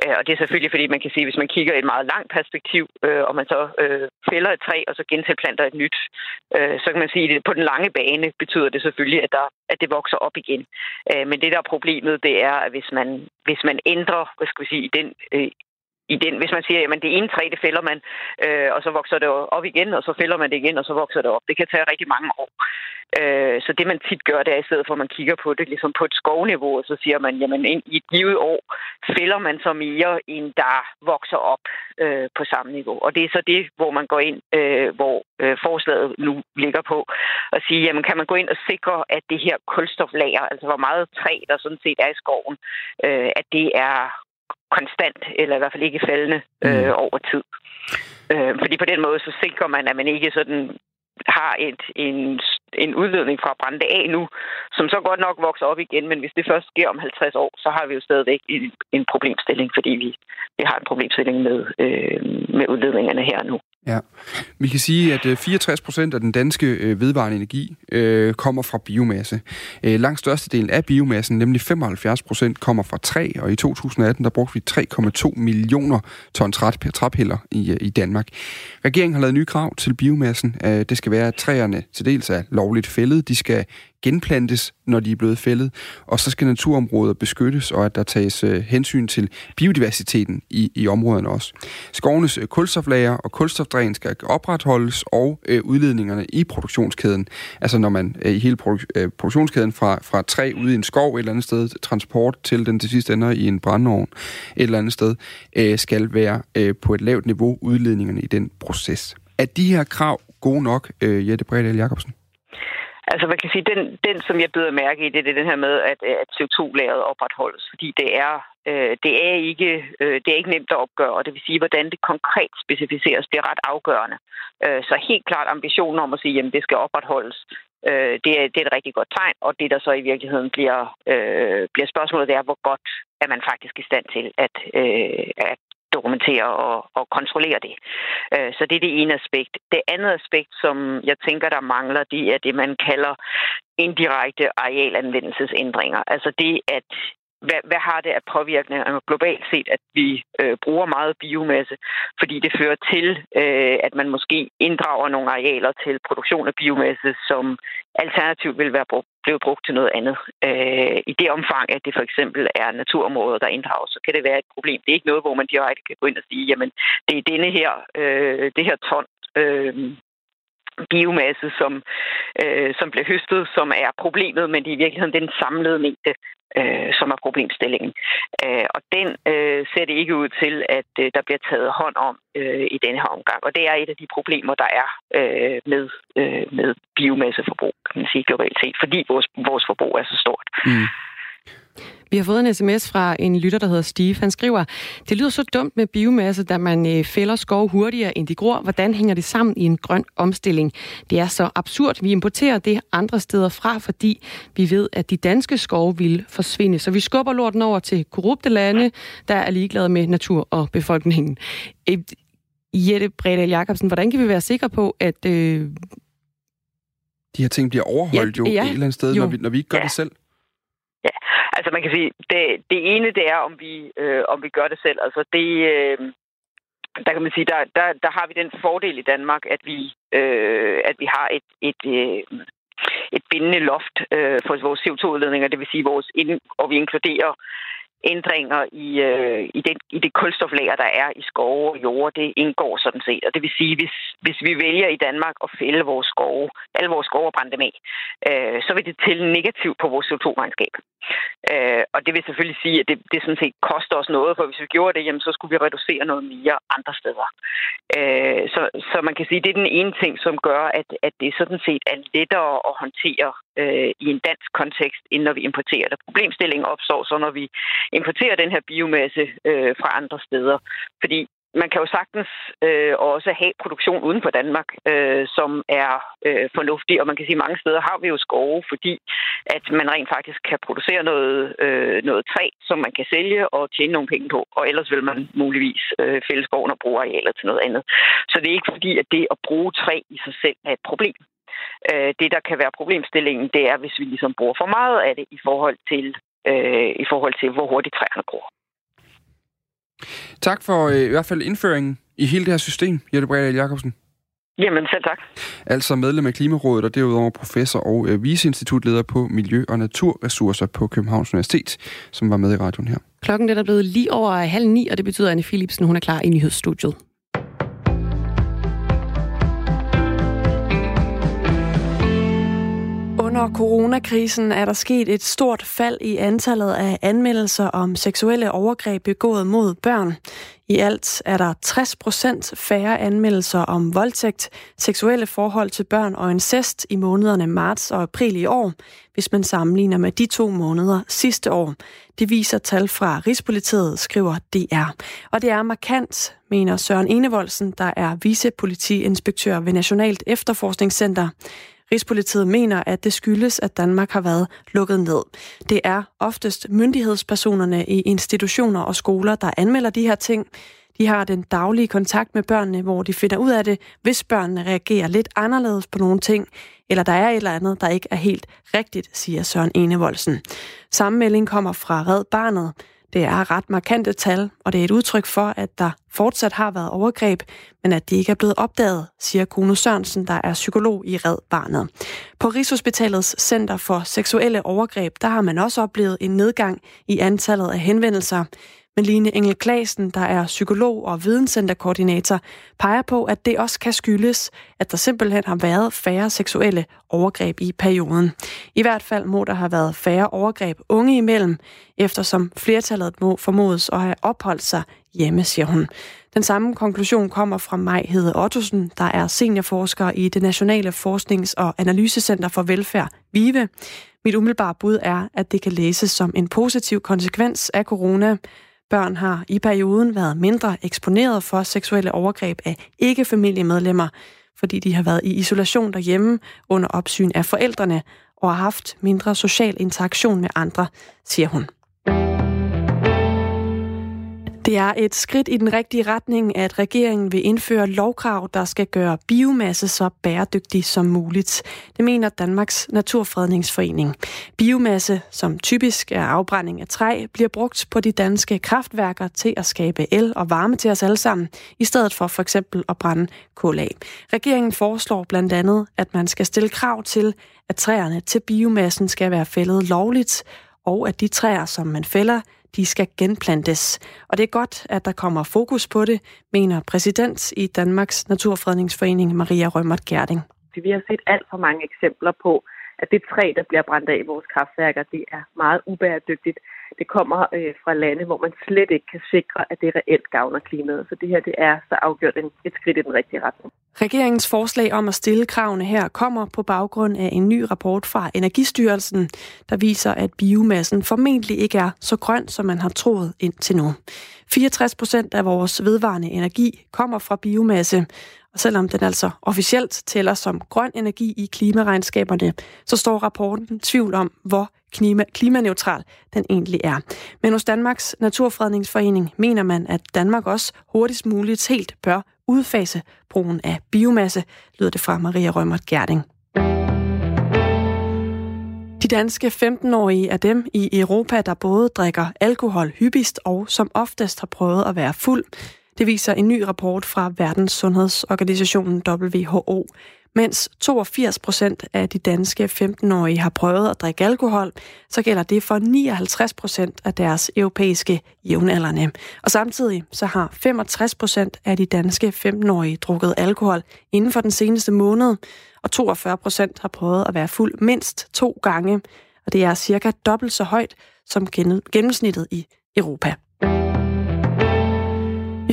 Øh, og det er selvfølgelig, fordi man kan sige, hvis man kigger i et meget langt perspektiv, øh, og man så øh, fælder et træ, og så gentilplanter et nyt, øh, så kan man sige, at på den lange bane betyder det selvfølgelig, at, der, at det vokser op igen. Øh, men det, der er problemet, det er, at hvis man, hvis man ændrer, hvad skal vi sige, den øh, i den, hvis man siger, at det ene træ, det fælder man, øh, og så vokser det op igen, og så fælder man det igen, og så vokser det op. Det kan tage rigtig mange år. Øh, så det, man tit gør, det er i stedet for, at man kigger på det ligesom på et skovniveau, og så siger man, jamen i et givet år fælder man så mere, end der vokser op øh, på samme niveau. Og det er så det, hvor man går ind, øh, hvor øh, forslaget nu ligger på, og sige, jamen kan man gå ind og sikre, at det her kulstoflager, altså hvor meget træ, der sådan set er i skoven, øh, at det er konstant, eller i hvert fald ikke faldende øh, mm. over tid. Øh, fordi på den måde, så sikrer man, at man ikke sådan har et, en, en udledning fra at brænde af nu, som så godt nok vokser op igen, men hvis det først sker om 50 år, så har vi jo stadigvæk en, en problemstilling, fordi vi, vi har en problemstilling med, øh, med udledningerne her nu. Ja, vi kan sige, at øh, 64 procent af den danske øh, vedvarende energi øh, kommer fra biomasse. Øh, langt størstedelen af biomassen, nemlig 75 procent, kommer fra træ, og i 2018 der brugte vi 3,2 millioner ton træpiller i, øh, i Danmark. Regeringen har lavet nye krav til biomassen. Øh, det skal være, at træerne til dels er lovligt fældet, de skal genplantes, når de er blevet fældet, og så skal naturområder beskyttes, og at der tages øh, hensyn til biodiversiteten i, i områderne også. Skovenes øh, kulstoflager og kulstofdræn skal opretholdes, og øh, udledningerne i produktionskæden, altså når man øh, i hele produ- øh, produktionskæden fra, fra træ ude i en skov et eller andet sted, transport til den til sidst ender i en brandovn et eller andet sted, øh, skal være øh, på et lavt niveau, udledningerne i den proces. Er de her krav gode nok, øh, Jette Bredal Jacobsen? Altså, man kan sige, den, den som jeg byder mærke i, det er den her med, at, øh, at CO2-lageret opretholdes, fordi det er, øh, det, er ikke, øh, det er ikke nemt at opgøre, og det vil sige, hvordan det konkret specificeres, det er ret afgørende. Øh, så helt klart ambitionen om at sige, at det skal opretholdes, øh, det, er, det er et rigtig godt tegn, og det, der så i virkeligheden bliver, øh, bliver spørgsmålet, det er, hvor godt er man faktisk i stand til at, øh, at dokumentere og, og kontrollere det. Øh, så det er det ene aspekt. Det andet aspekt, som jeg tænker, der mangler, det er det, man kalder indirekte arealanvendelsesændringer. Altså det, at hvad, hvad har det af påvirkninger altså, globalt set, at vi øh, bruger meget biomasse, fordi det fører til, øh, at man måske inddrager nogle arealer til produktion af biomasse, som alternativt vil være brugt, blevet brugt til noget andet. Øh, I det omfang, at det for eksempel er naturområder, der inddrages, så kan det være et problem. Det er ikke noget, hvor man direkte kan gå ind og sige, jamen det er denne her, øh, det her ton øh, biomasse, som, øh, som bliver høstet, som er problemet, men det er i virkeligheden den samlede mængde øh, som er problemstillingen. Øh, og den øh, ser det ikke ud til, at øh, der bliver taget hånd om øh, i denne her omgang. Og det er et af de problemer, der er øh, med, øh, med biomasseforbrug, kan man sige globalt set, fordi vores, vores forbrug er så stort. Mm. Vi har fået en sms fra en lytter, der hedder Steve. Han skriver, det lyder så dumt med biomasse, da man øh, fælder skov hurtigere end de gror. Hvordan hænger det sammen i en grøn omstilling? Det er så absurd. Vi importerer det andre steder fra, fordi vi ved, at de danske skove vil forsvinde. Så vi skubber lorten over til korrupte lande, der er ligeglade med natur og befolkningen. Øh, Jette Bredal Jacobsen, hvordan kan vi være sikre på, at... Øh... De her ting bliver overholdt ja, jo ja, et eller andet sted, jo. Når, vi, når vi ikke gør ja. det selv? Ja, altså man kan sige, det, det ene det er, om vi, øh, om vi gør det selv. Altså det, øh, der kan man sige, der, der, der har vi den fordel i Danmark, at vi, øh, at vi har et, et, øh, et bindende loft øh, for vores CO2-udledninger, det vil sige, vores, og vi inkluderer ændringer i, øh, i, det, i det kulstoflager, der er i skove og jord, det indgår sådan set. Og det vil sige, hvis, hvis vi vælger i Danmark at fælde vores skove, alle vores skove og brænde dem af, øh, så vil det tælle negativt på vores CO2-regnskab. Øh, og det vil selvfølgelig sige, at det, det sådan set koster os noget, for hvis vi gjorde det, jamen, så skulle vi reducere noget mere andre steder. Øh, så, så man kan sige, at det er den ene ting, som gør, at, at det sådan set er lettere at håndtere øh, i en dansk kontekst, end når vi importerer det. Problemstillingen opstår så, når vi importerer den her biomasse øh, fra andre steder. Fordi man kan jo sagtens øh, også have produktion uden for Danmark, øh, som er øh, fornuftig. Og man kan sige, at mange steder har vi jo skove, fordi at man rent faktisk kan producere noget, øh, noget træ, som man kan sælge og tjene nogle penge på. Og ellers vil man muligvis øh, fælde skoven og bruge arealer til noget andet. Så det er ikke fordi, at det at bruge træ i sig selv er et problem. Øh, det, der kan være problemstillingen, det er, hvis vi ligesom bruger for meget af det i forhold til, øh, i forhold til hvor hurtigt træerne gror. Tak for øh, i hvert fald indføringen i hele det her system, Jette Bredal Jacobsen. Jamen, selv tak. Altså medlem af Klimarådet og derudover professor og øh, viceinstitutleder på Miljø- og Naturressourcer på Københavns Universitet, som var med i radioen her. Klokken er blevet lige over halv ni, og det betyder, at Anne Philipsen hun er klar i nyhedsstudiet. Under coronakrisen er der sket et stort fald i antallet af anmeldelser om seksuelle overgreb begået mod børn. I alt er der 60 procent færre anmeldelser om voldtægt, seksuelle forhold til børn og incest i månederne marts og april i år, hvis man sammenligner med de to måneder sidste år. Det viser tal fra Rigspolitiet, skriver DR. Og det er markant, mener Søren Enevoldsen, der er vicepolitiinspektør ved Nationalt Efterforskningscenter. Rigspolitiet mener, at det skyldes, at Danmark har været lukket ned. Det er oftest myndighedspersonerne i institutioner og skoler, der anmelder de her ting. De har den daglige kontakt med børnene, hvor de finder ud af det, hvis børnene reagerer lidt anderledes på nogle ting, eller der er et eller andet, der ikke er helt rigtigt, siger Søren Enevoldsen. Samme melding kommer fra Red Barnet. Det er ret markante tal, og det er et udtryk for, at der fortsat har været overgreb, men at de ikke er blevet opdaget, siger Kuno Sørensen, der er psykolog i Red Barnet. På Rigshospitalets Center for Seksuelle Overgreb, der har man også oplevet en nedgang i antallet af henvendelser. Line Engel Klasen, der er psykolog og videnscenterkoordinator, peger på, at det også kan skyldes, at der simpelthen har været færre seksuelle overgreb i perioden. I hvert fald må der have været færre overgreb unge imellem, eftersom flertallet må formodes at have opholdt sig hjemme, siger hun. Den samme konklusion kommer fra mig Hede Ottosen, der er seniorforsker i det Nationale Forsknings- og Analysecenter for Velfærd, VIVE. Mit umiddelbare bud er, at det kan læses som en positiv konsekvens af corona, Børn har i perioden været mindre eksponeret for seksuelle overgreb af ikke-familiemedlemmer, fordi de har været i isolation derhjemme under opsyn af forældrene og har haft mindre social interaktion med andre, siger hun. Det er et skridt i den rigtige retning, at regeringen vil indføre lovkrav, der skal gøre biomasse så bæredygtig som muligt. Det mener Danmarks Naturfredningsforening. Biomasse, som typisk er afbrænding af træ, bliver brugt på de danske kraftværker til at skabe el og varme til os alle sammen, i stedet for for eksempel at brænde kul af. Regeringen foreslår blandt andet, at man skal stille krav til, at træerne til biomassen skal være fældet lovligt, og at de træer, som man fælder, de skal genplantes. Og det er godt, at der kommer fokus på det, mener præsident i Danmarks Naturfredningsforening Maria Rømert Gerding. Vi har set alt for mange eksempler på, at det træ, der bliver brændt af i vores kraftværker, det er meget ubæredygtigt. Det kommer øh, fra lande, hvor man slet ikke kan sikre, at det reelt gavner klimaet. Så det her det er så afgjort en, et skridt i den rigtige retning. Regeringens forslag om at stille kravene her kommer på baggrund af en ny rapport fra Energistyrelsen, der viser, at biomassen formentlig ikke er så grøn, som man har troet indtil nu. 64 procent af vores vedvarende energi kommer fra biomasse, og selvom den altså officielt tæller som grøn energi i klimaregnskaberne, så står rapporten tvivl om, hvor klima, klimaneutral den egentlig er. Men hos Danmarks Naturfredningsforening mener man, at Danmark også hurtigst muligt helt bør udfase brugen af biomasse, lyder det fra Maria Rømert Gerding. De danske 15-årige er dem i Europa, der både drikker alkohol hyppigst og som oftest har prøvet at være fuld. Det viser en ny rapport fra Verdens Sundhedsorganisationen WHO. Mens 82 procent af de danske 15-årige har prøvet at drikke alkohol, så gælder det for 59 procent af deres europæiske jævnaldrende. Og samtidig så har 65 procent af de danske 15-årige drukket alkohol inden for den seneste måned, og 42 procent har prøvet at være fuld mindst to gange. Og det er cirka dobbelt så højt som gennemsnittet i Europa.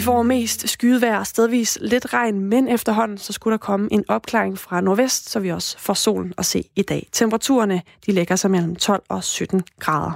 Får mest skydevejr, stedvis lidt regn, men efterhånden så skulle der komme en opklaring fra nordvest, så vi også får solen at se i dag. Temperaturerne de lægger sig mellem 12 og 17 grader.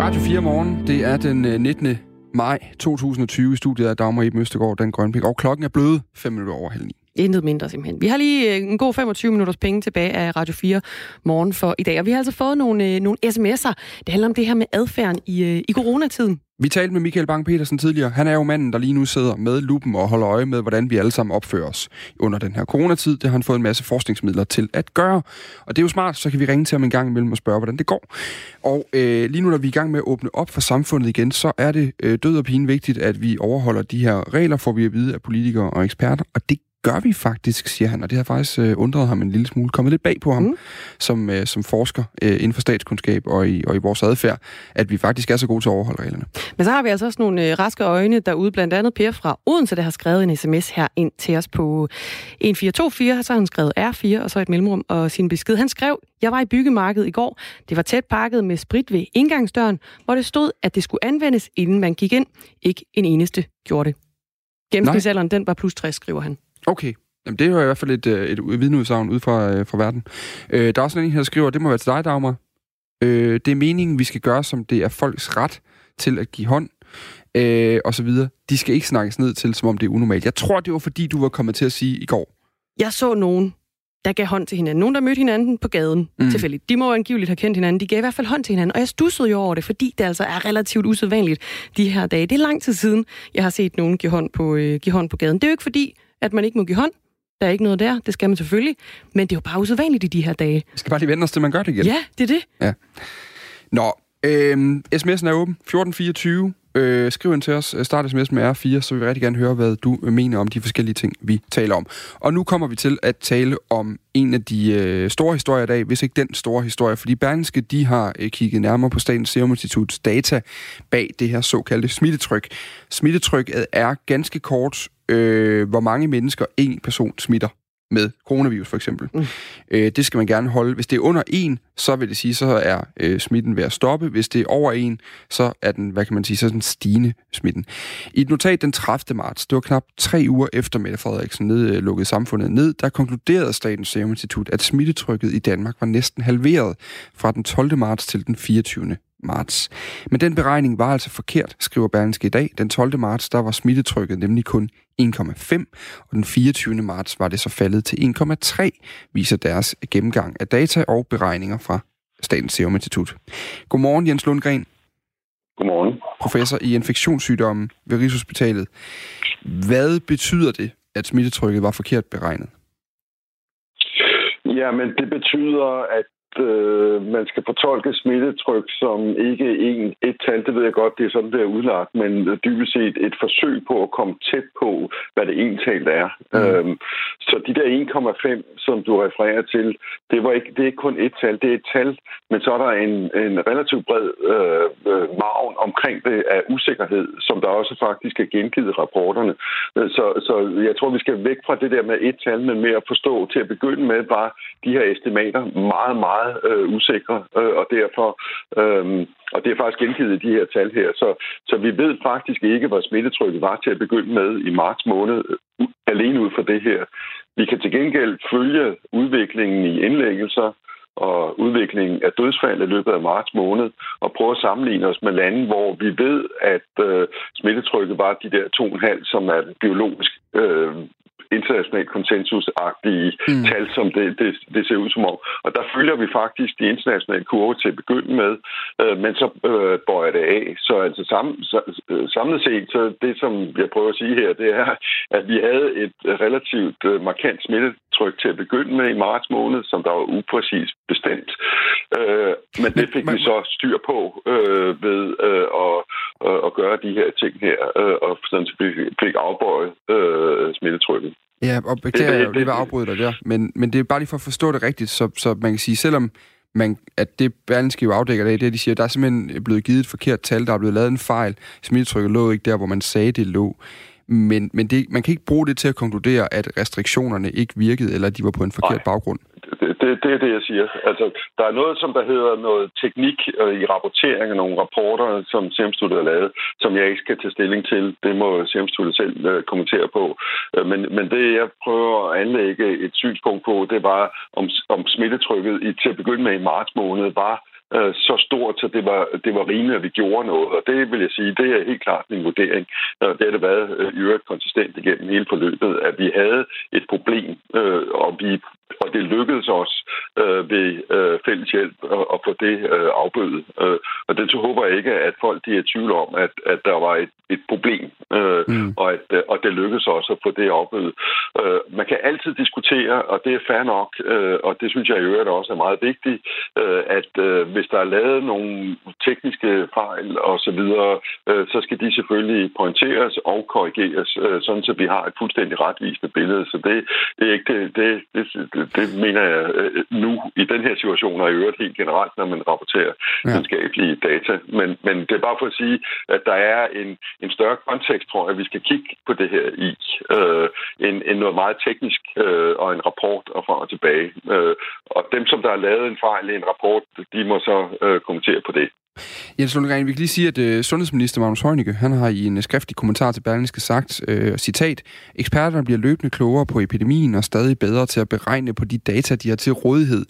Radio 4 morgen, det er den øh, 19. Maj 2020 i studiet af Dagmar Eben Østergaard, Dan Grønbæk, og klokken er blevet 5 minutter over halv 9. Intet mindre simpelthen. Vi har lige øh, en god 25 minutters penge tilbage af Radio 4 morgen for i dag, og vi har altså fået nogle, øh, nogle sms'er. Det handler om det her med adfærden i, øh, i coronatiden. Vi talte med Michael Bang-Petersen tidligere. Han er jo manden, der lige nu sidder med lupen og holder øje med, hvordan vi alle sammen opfører os under den her coronatid. Det har han fået en masse forskningsmidler til at gøre. Og det er jo smart, så kan vi ringe til ham en gang imellem og spørge, hvordan det går. Og øh, lige nu, når vi er i gang med at åbne op for samfundet igen, så er det øh, død og pine vigtigt, at vi overholder de her regler, får vi at vide af politikere og eksperter. Og det gør vi faktisk, siger han, og det har faktisk øh, undret ham en lille smule, kommet lidt bag på ham, mm. som, øh, som forsker øh, inden for statskundskab og i, og i vores adfærd, at vi faktisk er så gode til at overholde reglerne. Men så har vi altså også nogle øh, raske øjne derude, blandt andet Per fra Odense, der har skrevet en sms her ind til os på 1424, så har han skrevet R4 og så et mellemrum og sin besked. Han skrev, jeg var i byggemarkedet i går. Det var tæt pakket med sprit ved indgangsdøren, hvor det stod, at det skulle anvendes, inden man gik ind. Ikke en eneste gjorde det. Gennemsnitsalderen, den var plus 60, skriver han. Okay. Jamen, det er jo i hvert fald et, øh, et vidneudsagn ud fra, øh, fra verden. Øh, der er også en her, der skriver, det må være til dig, Dagmar. Øh, det er meningen, vi skal gøre, som det er folks ret til at give hånd, øh, og så videre. De skal ikke snakkes ned til, som om det er unormalt. Jeg tror, det var fordi, du var kommet til at sige i går. Jeg så nogen, der gav hånd til hinanden. Nogen, der mødte hinanden på gaden mm. tilfældigt. De må angiveligt have kendt hinanden. De gav i hvert fald hånd til hinanden. Og jeg stussede jo over det, fordi det altså er relativt usædvanligt de her dage. Det er lang tid siden, jeg har set nogen give hånd på, øh, give hånd på gaden. Det er jo ikke fordi, at man ikke må give hånd. Der er ikke noget der, det skal man selvfølgelig. Men det er jo bare usædvanligt i de her dage. Vi skal bare lige vende os til, man gør det igen. Ja, det er det. Ja. Nå, øh, sms'en er åben. 1424. Øh, skriv ind til os. Øh, start sms med R4, så vil vi rigtig gerne høre, hvad du øh, mener om de forskellige ting, vi taler om. Og nu kommer vi til at tale om en af de øh, store historier i dag, hvis ikke den store historie, fordi Berlingske, de har øh, kigget nærmere på Statens Serum Instituts data bag det her såkaldte smittetryk. Smittetrykket er ganske kort, øh, hvor mange mennesker en person smitter med coronavirus for eksempel. Mm. Øh, det skal man gerne holde. Hvis det er under 1, så vil det sige, så er øh, smitten ved at stoppe. Hvis det er over 1, så er den, hvad kan man sige, så er den stigende smitten. I et notat den 30. marts, det var knap tre uger efter Mette Frederiksen nedlukkede samfundet ned, der konkluderede Statens Serum Institut, at smittetrykket i Danmark var næsten halveret fra den 12. marts til den 24 marts. Men den beregning var altså forkert, skriver Berlingske i dag. Den 12. marts, der var smittetrykket nemlig kun 1,5, og den 24. marts var det så faldet til 1,3, viser deres gennemgang af data og beregninger fra Statens Serum Institut. Godmorgen, Jens Lundgren. Godmorgen. Professor i infektionssygdomme ved Rigshospitalet. Hvad betyder det, at smittetrykket var forkert beregnet? Ja, men det betyder, at øh, man skal fortolke smittetryk som ikke en, et tal, det ved jeg godt, det er sådan, det er udlagt, men dybest set et forsøg på at komme tæt på, hvad det tal er. Mm. Øhm, så de der 1,5, som du refererer til, det, var ikke, det er ikke kun et tal, det er et tal, men så er der en, en relativt bred øh, øh maven omkring det af usikkerhed, som der også faktisk er gengivet i rapporterne. Øh, så, så jeg tror, vi skal væk fra det der med et tal, men mere at forstå til at begynde med, var de her estimater meget, meget meget øh, usikre, øh, og derfor øh, og det er faktisk gengivet i de her tal her. Så, så vi ved faktisk ikke, hvad smittetrykket var til at begynde med i marts måned, øh, alene ud fra det her. Vi kan til gengæld følge udviklingen i indlæggelser, og udviklingen af dødsfald i løbet af marts måned, og prøve at sammenligne os med lande, hvor vi ved, at øh, smittetrykket var de der 2,5, som er biologisk øh, internationalt konsensusagtige mm. tal, som det, det, det ser ud som om. Og der følger vi faktisk de internationale kurver til at begynde med, øh, men så øh, bøjer det af. Så altså sam, øh, samlet set, så det som jeg prøver at sige her, det er, at vi havde et relativt øh, markant smittetryk til at begynde med i marts måned, som der var upræcis bestemt. Øh, men det fik vi så styr på øh, ved øh, at, øh, at gøre de her ting her, øh, og sådan fik afbøjet øh, smittetrykket. Ja, og beklager, jeg lige vil afbryde dig der, men, men det er bare lige for at forstå det rigtigt, så, så man kan sige, selvom man, at det Berlingske jo afdækker det, det de siger, der er simpelthen blevet givet et forkert tal, der er blevet lavet en fejl, smittetrykket lå ikke der, hvor man sagde, det lå. Men, men det, man kan ikke bruge det til at konkludere, at restriktionerne ikke virkede, eller at de var på en forkert Nej. baggrund det, det, det er det, jeg siger. Altså, der er noget, som der hedder noget teknik øh, i rapportering af nogle rapporter, som Serum har lavet, som jeg ikke skal tage stilling til. Det må Serum selv øh, kommentere på. Øh, men, men det, jeg prøver at anlægge et synspunkt på, det var, om, om smittetrykket i, til at begynde med i marts måned var øh, så stort, så det var, det var rimeligt, at vi gjorde noget. Og det vil jeg sige, det er helt klart min vurdering. Det har det været øh, i øvrigt konsistent igennem hele forløbet, at vi havde et problem, øh, og vi og det lykkedes os øh, ved øh, fælles hjælp at, at få det øh, afbødet. Øh, og det så håber jeg ikke, at folk de er i tvivl om, at, at der var et, et problem, øh, mm. og, at, øh, og det lykkedes også at få det afbødet. Øh, man kan altid diskutere, og det er fair nok, øh, og det synes jeg i øvrigt også er meget vigtigt, øh, at øh, hvis der er lavet nogle tekniske fejl osv., så, øh, så skal de selvfølgelig pointeres og korrigeres, øh, sådan så vi har et fuldstændig retvisende billede. Så det, det er ikke det, det, det det mener jeg øh, nu i den her situation, og i øvrigt helt generelt, når man rapporterer ja. videnskabelige data. Men, men det er bare for at sige, at der er en, en større kontekst, tror jeg, vi skal kigge på det her i, øh, en, en noget meget teknisk øh, og en rapport og frem og tilbage. Øh, og dem, som der har lavet en fejl i en rapport, de må så øh, kommentere på det. Jens Lundgren, vi kan lige sige, at øh, sundhedsminister Magnus Heunicke, han har i en øh, skriftlig kommentar til Berlingske sagt, øh, citat, eksperterne bliver løbende klogere på epidemien og stadig bedre til at beregne på de data, de har til rådighed.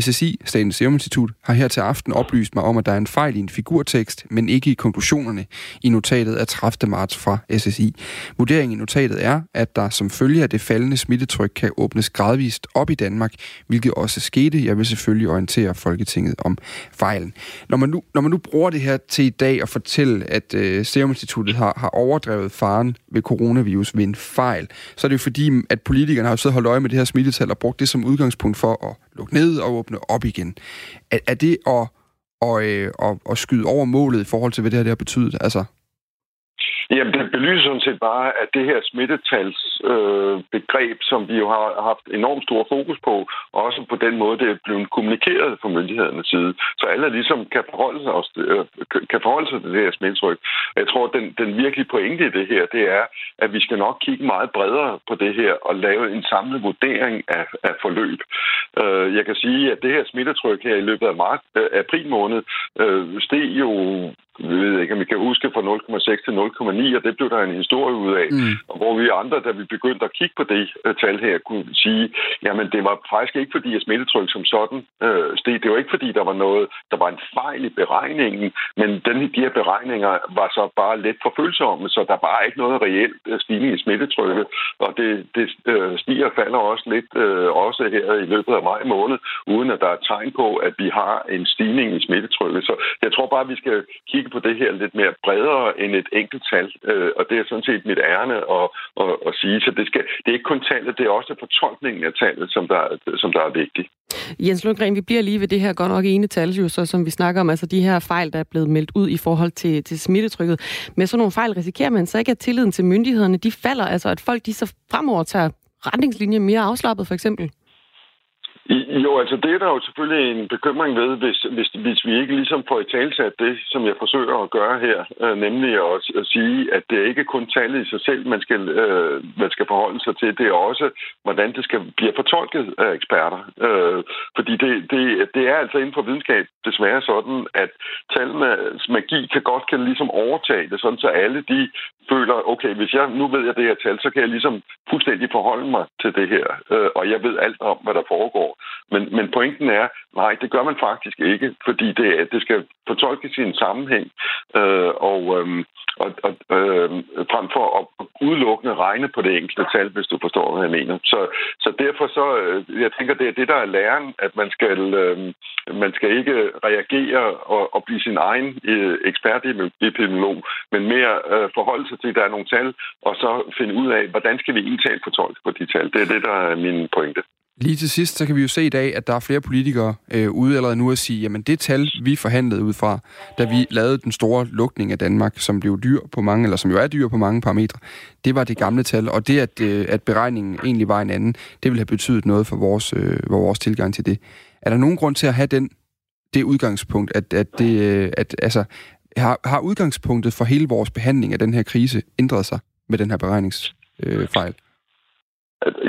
SSI, Statens Serum Institut, har her til aften oplyst mig om, at der er en fejl i en figurtekst, men ikke i konklusionerne i notatet af 30. marts fra SSI. Vurderingen i notatet er, at der som følge af det faldende smittetryk kan åbnes gradvist op i Danmark, hvilket også skete. Jeg vil selvfølgelig orientere Folketinget om fejlen. Når man nu, når man nu bruger det her til i dag at fortælle, at øh, Serum Instituttet har, har overdrevet faren ved coronavirus ved en fejl, så er det jo fordi, at politikerne har jo siddet holdt øje med det her smittetal og brugt det som udgangspunkt for at lukke ned og åbne op igen. Er, er det at, og, øh, at, at skyde over målet i forhold til, hvad det her det har betydet? Altså, Jamen, det belyser sådan set bare, at det her smittetalsbegreb, øh, som vi jo har haft enormt stor fokus på, også på den måde, det er blevet kommunikeret fra myndighedernes side, så alle ligesom kan forholde sig, også, øh, kan forholde sig til det her smittetryk. Jeg tror, at den, den virkelige pointe i det her, det er, at vi skal nok kigge meget bredere på det her og lave en samlet vurdering af, af forløb. Øh, jeg kan sige, at det her smittetryk her i løbet af marts, øh, april måned øh, steg jo jeg ved ikke, om vi kan huske fra 0,6 til 0,9, og det blev der en historie ud af. Mm. Og hvor vi andre, da vi begyndte at kigge på det uh, tal her, kunne sige, jamen det var faktisk ikke fordi, at smittetryk som sådan uh, steg. Det var ikke fordi, der var noget, der var en fejl i beregningen, men den, de her beregninger var så bare let forfølsomme, så der var ikke noget reelt uh, stigning i smittetrykket. Og det, det uh, stiger og falder også lidt uh, også her i løbet af maj måned, uden at der er tegn på, at vi har en stigning i smittetrykket. Så jeg tror bare, at vi skal kigge kigge på det her lidt mere bredere end et enkelt tal, øh, og det er sådan set mit ærne at, at, at sige. Så det, skal, det er ikke kun tallet, det er også fortolkningen af tallet, som der, som der er vigtigt. Jens Lundgren, vi bliver lige ved det her godt nok ene tal, jo, så, som vi snakker om, altså de her fejl, der er blevet meldt ud i forhold til, til smittetrykket. Med sådan nogle fejl risikerer man så ikke, at tilliden til myndighederne, de falder, altså at folk de så fremover tager retningslinjer mere afslappet, for eksempel? Jo, altså det er der jo selvfølgelig en bekymring ved, hvis, hvis, hvis vi ikke ligesom får i talsat det, som jeg forsøger at gøre her, øh, nemlig at, at sige, at det er ikke kun tallet i sig selv, man skal, øh, man skal forholde sig til, det er også, hvordan det skal blive fortolket af eksperter. Øh, fordi det, det, det er altså inden for videnskab desværre sådan, at tallenes magi kan godt kan ligesom overtage det, sådan så alle de føler, okay, hvis jeg nu ved jeg det her tal, så kan jeg ligesom fuldstændig forholde mig til det her, øh, og jeg ved alt om, hvad der foregår. Men, men pointen er, nej, det gør man faktisk ikke, fordi det, det skal fortolkes i en sammenhæng. Øh, og, øh, og, og øh, frem for at udelukkende regne på det enkelte tal, hvis du forstår, hvad jeg mener. Så, så derfor så, øh, jeg tænker, det er det, der er læren, at man skal, øh, man skal ikke reagere og, og blive sin egen øh, ekspertepidemiolog, men mere øh, forholde sig til, at der er nogle tal, og så finde ud af, hvordan skal vi indtale fortolke på de tal. Det er det, der er min pointe. Lige til sidst, så kan vi jo se i dag, at der er flere politikere øh, ude allerede nu at sige, jamen det tal, vi forhandlede ud fra, da vi lavede den store lukning af Danmark, som blev dyr på mange, eller som jo er dyr på mange parametre, det var det gamle tal, og det, at, øh, at beregningen egentlig var en anden, det ville have betydet noget for vores, øh, for vores tilgang til det. Er der nogen grund til at have den, det udgangspunkt, at, at, det, øh, at altså, har, har udgangspunktet for hele vores behandling af den her krise ændret sig med den her beregningsfejl? Øh,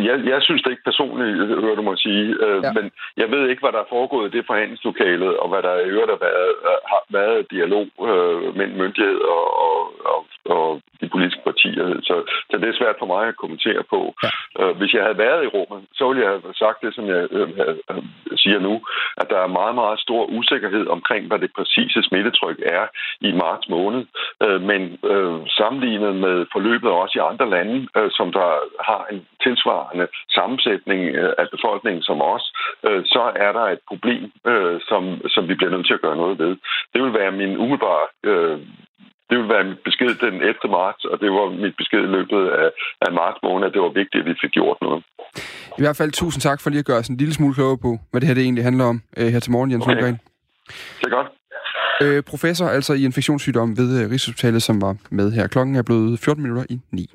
jeg, jeg synes det ikke personligt, hører du mig sige, øh, ja. men jeg ved ikke, hvad der er foregået i det forhandlingslokalet, og hvad der i øvrigt har været, har været dialog øh, mellem myndighed og, og, og, og de politiske partier. Så, så det er svært for mig at kommentere på. Ja. Øh, hvis jeg havde været i rummet, så ville jeg have sagt det, som jeg øh, øh, siger nu, at der er meget, meget stor usikkerhed omkring, hvad det præcise smittetryk er i marts måned. Øh, men øh, sammenlignet med forløbet også i andre lande, øh, som der har en tilsvarende sammensætning øh, af befolkningen som os, øh, så er der et problem, øh, som, som vi bliver nødt til at gøre noget ved. Det vil være min umiddelbare øh, det vil være mit besked den 11. marts, og det var mit besked i løbet af, af marts måned, at det var vigtigt, at vi fik gjort noget. I hvert fald tusind tak for lige at gøre os en lille smule klogere på, hvad det her det egentlig handler om øh, her til morgen, Jens okay. Det er godt. Øh, professor altså i infektionssygdom ved øh, Rigshospitalet, som var med her. Klokken er blevet 14 minutter i 9.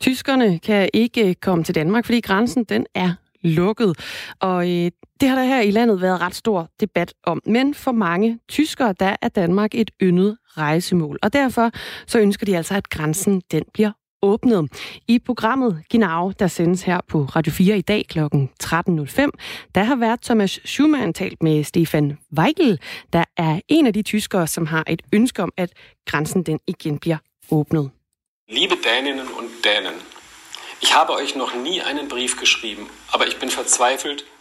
Tyskerne kan ikke komme til Danmark, fordi grænsen den er lukket. Og øh, det har der her i landet været ret stor debat om. Men for mange tyskere, der er Danmark et yndet rejsemål. Og derfor så ønsker de altså, at grænsen den bliver åbnet. I programmet Genau, der sendes her på Radio 4 i dag kl. 13.05, der har været Thomas Schumann talt med Stefan Weigel, der er en af de tyskere, som har et ønske om, at grænsen den igen bliver åbnet. Liebe Däninnen und Dänen, ich habe euch noch nie einen Brief geschrieben, aber ich bin verzweifelt.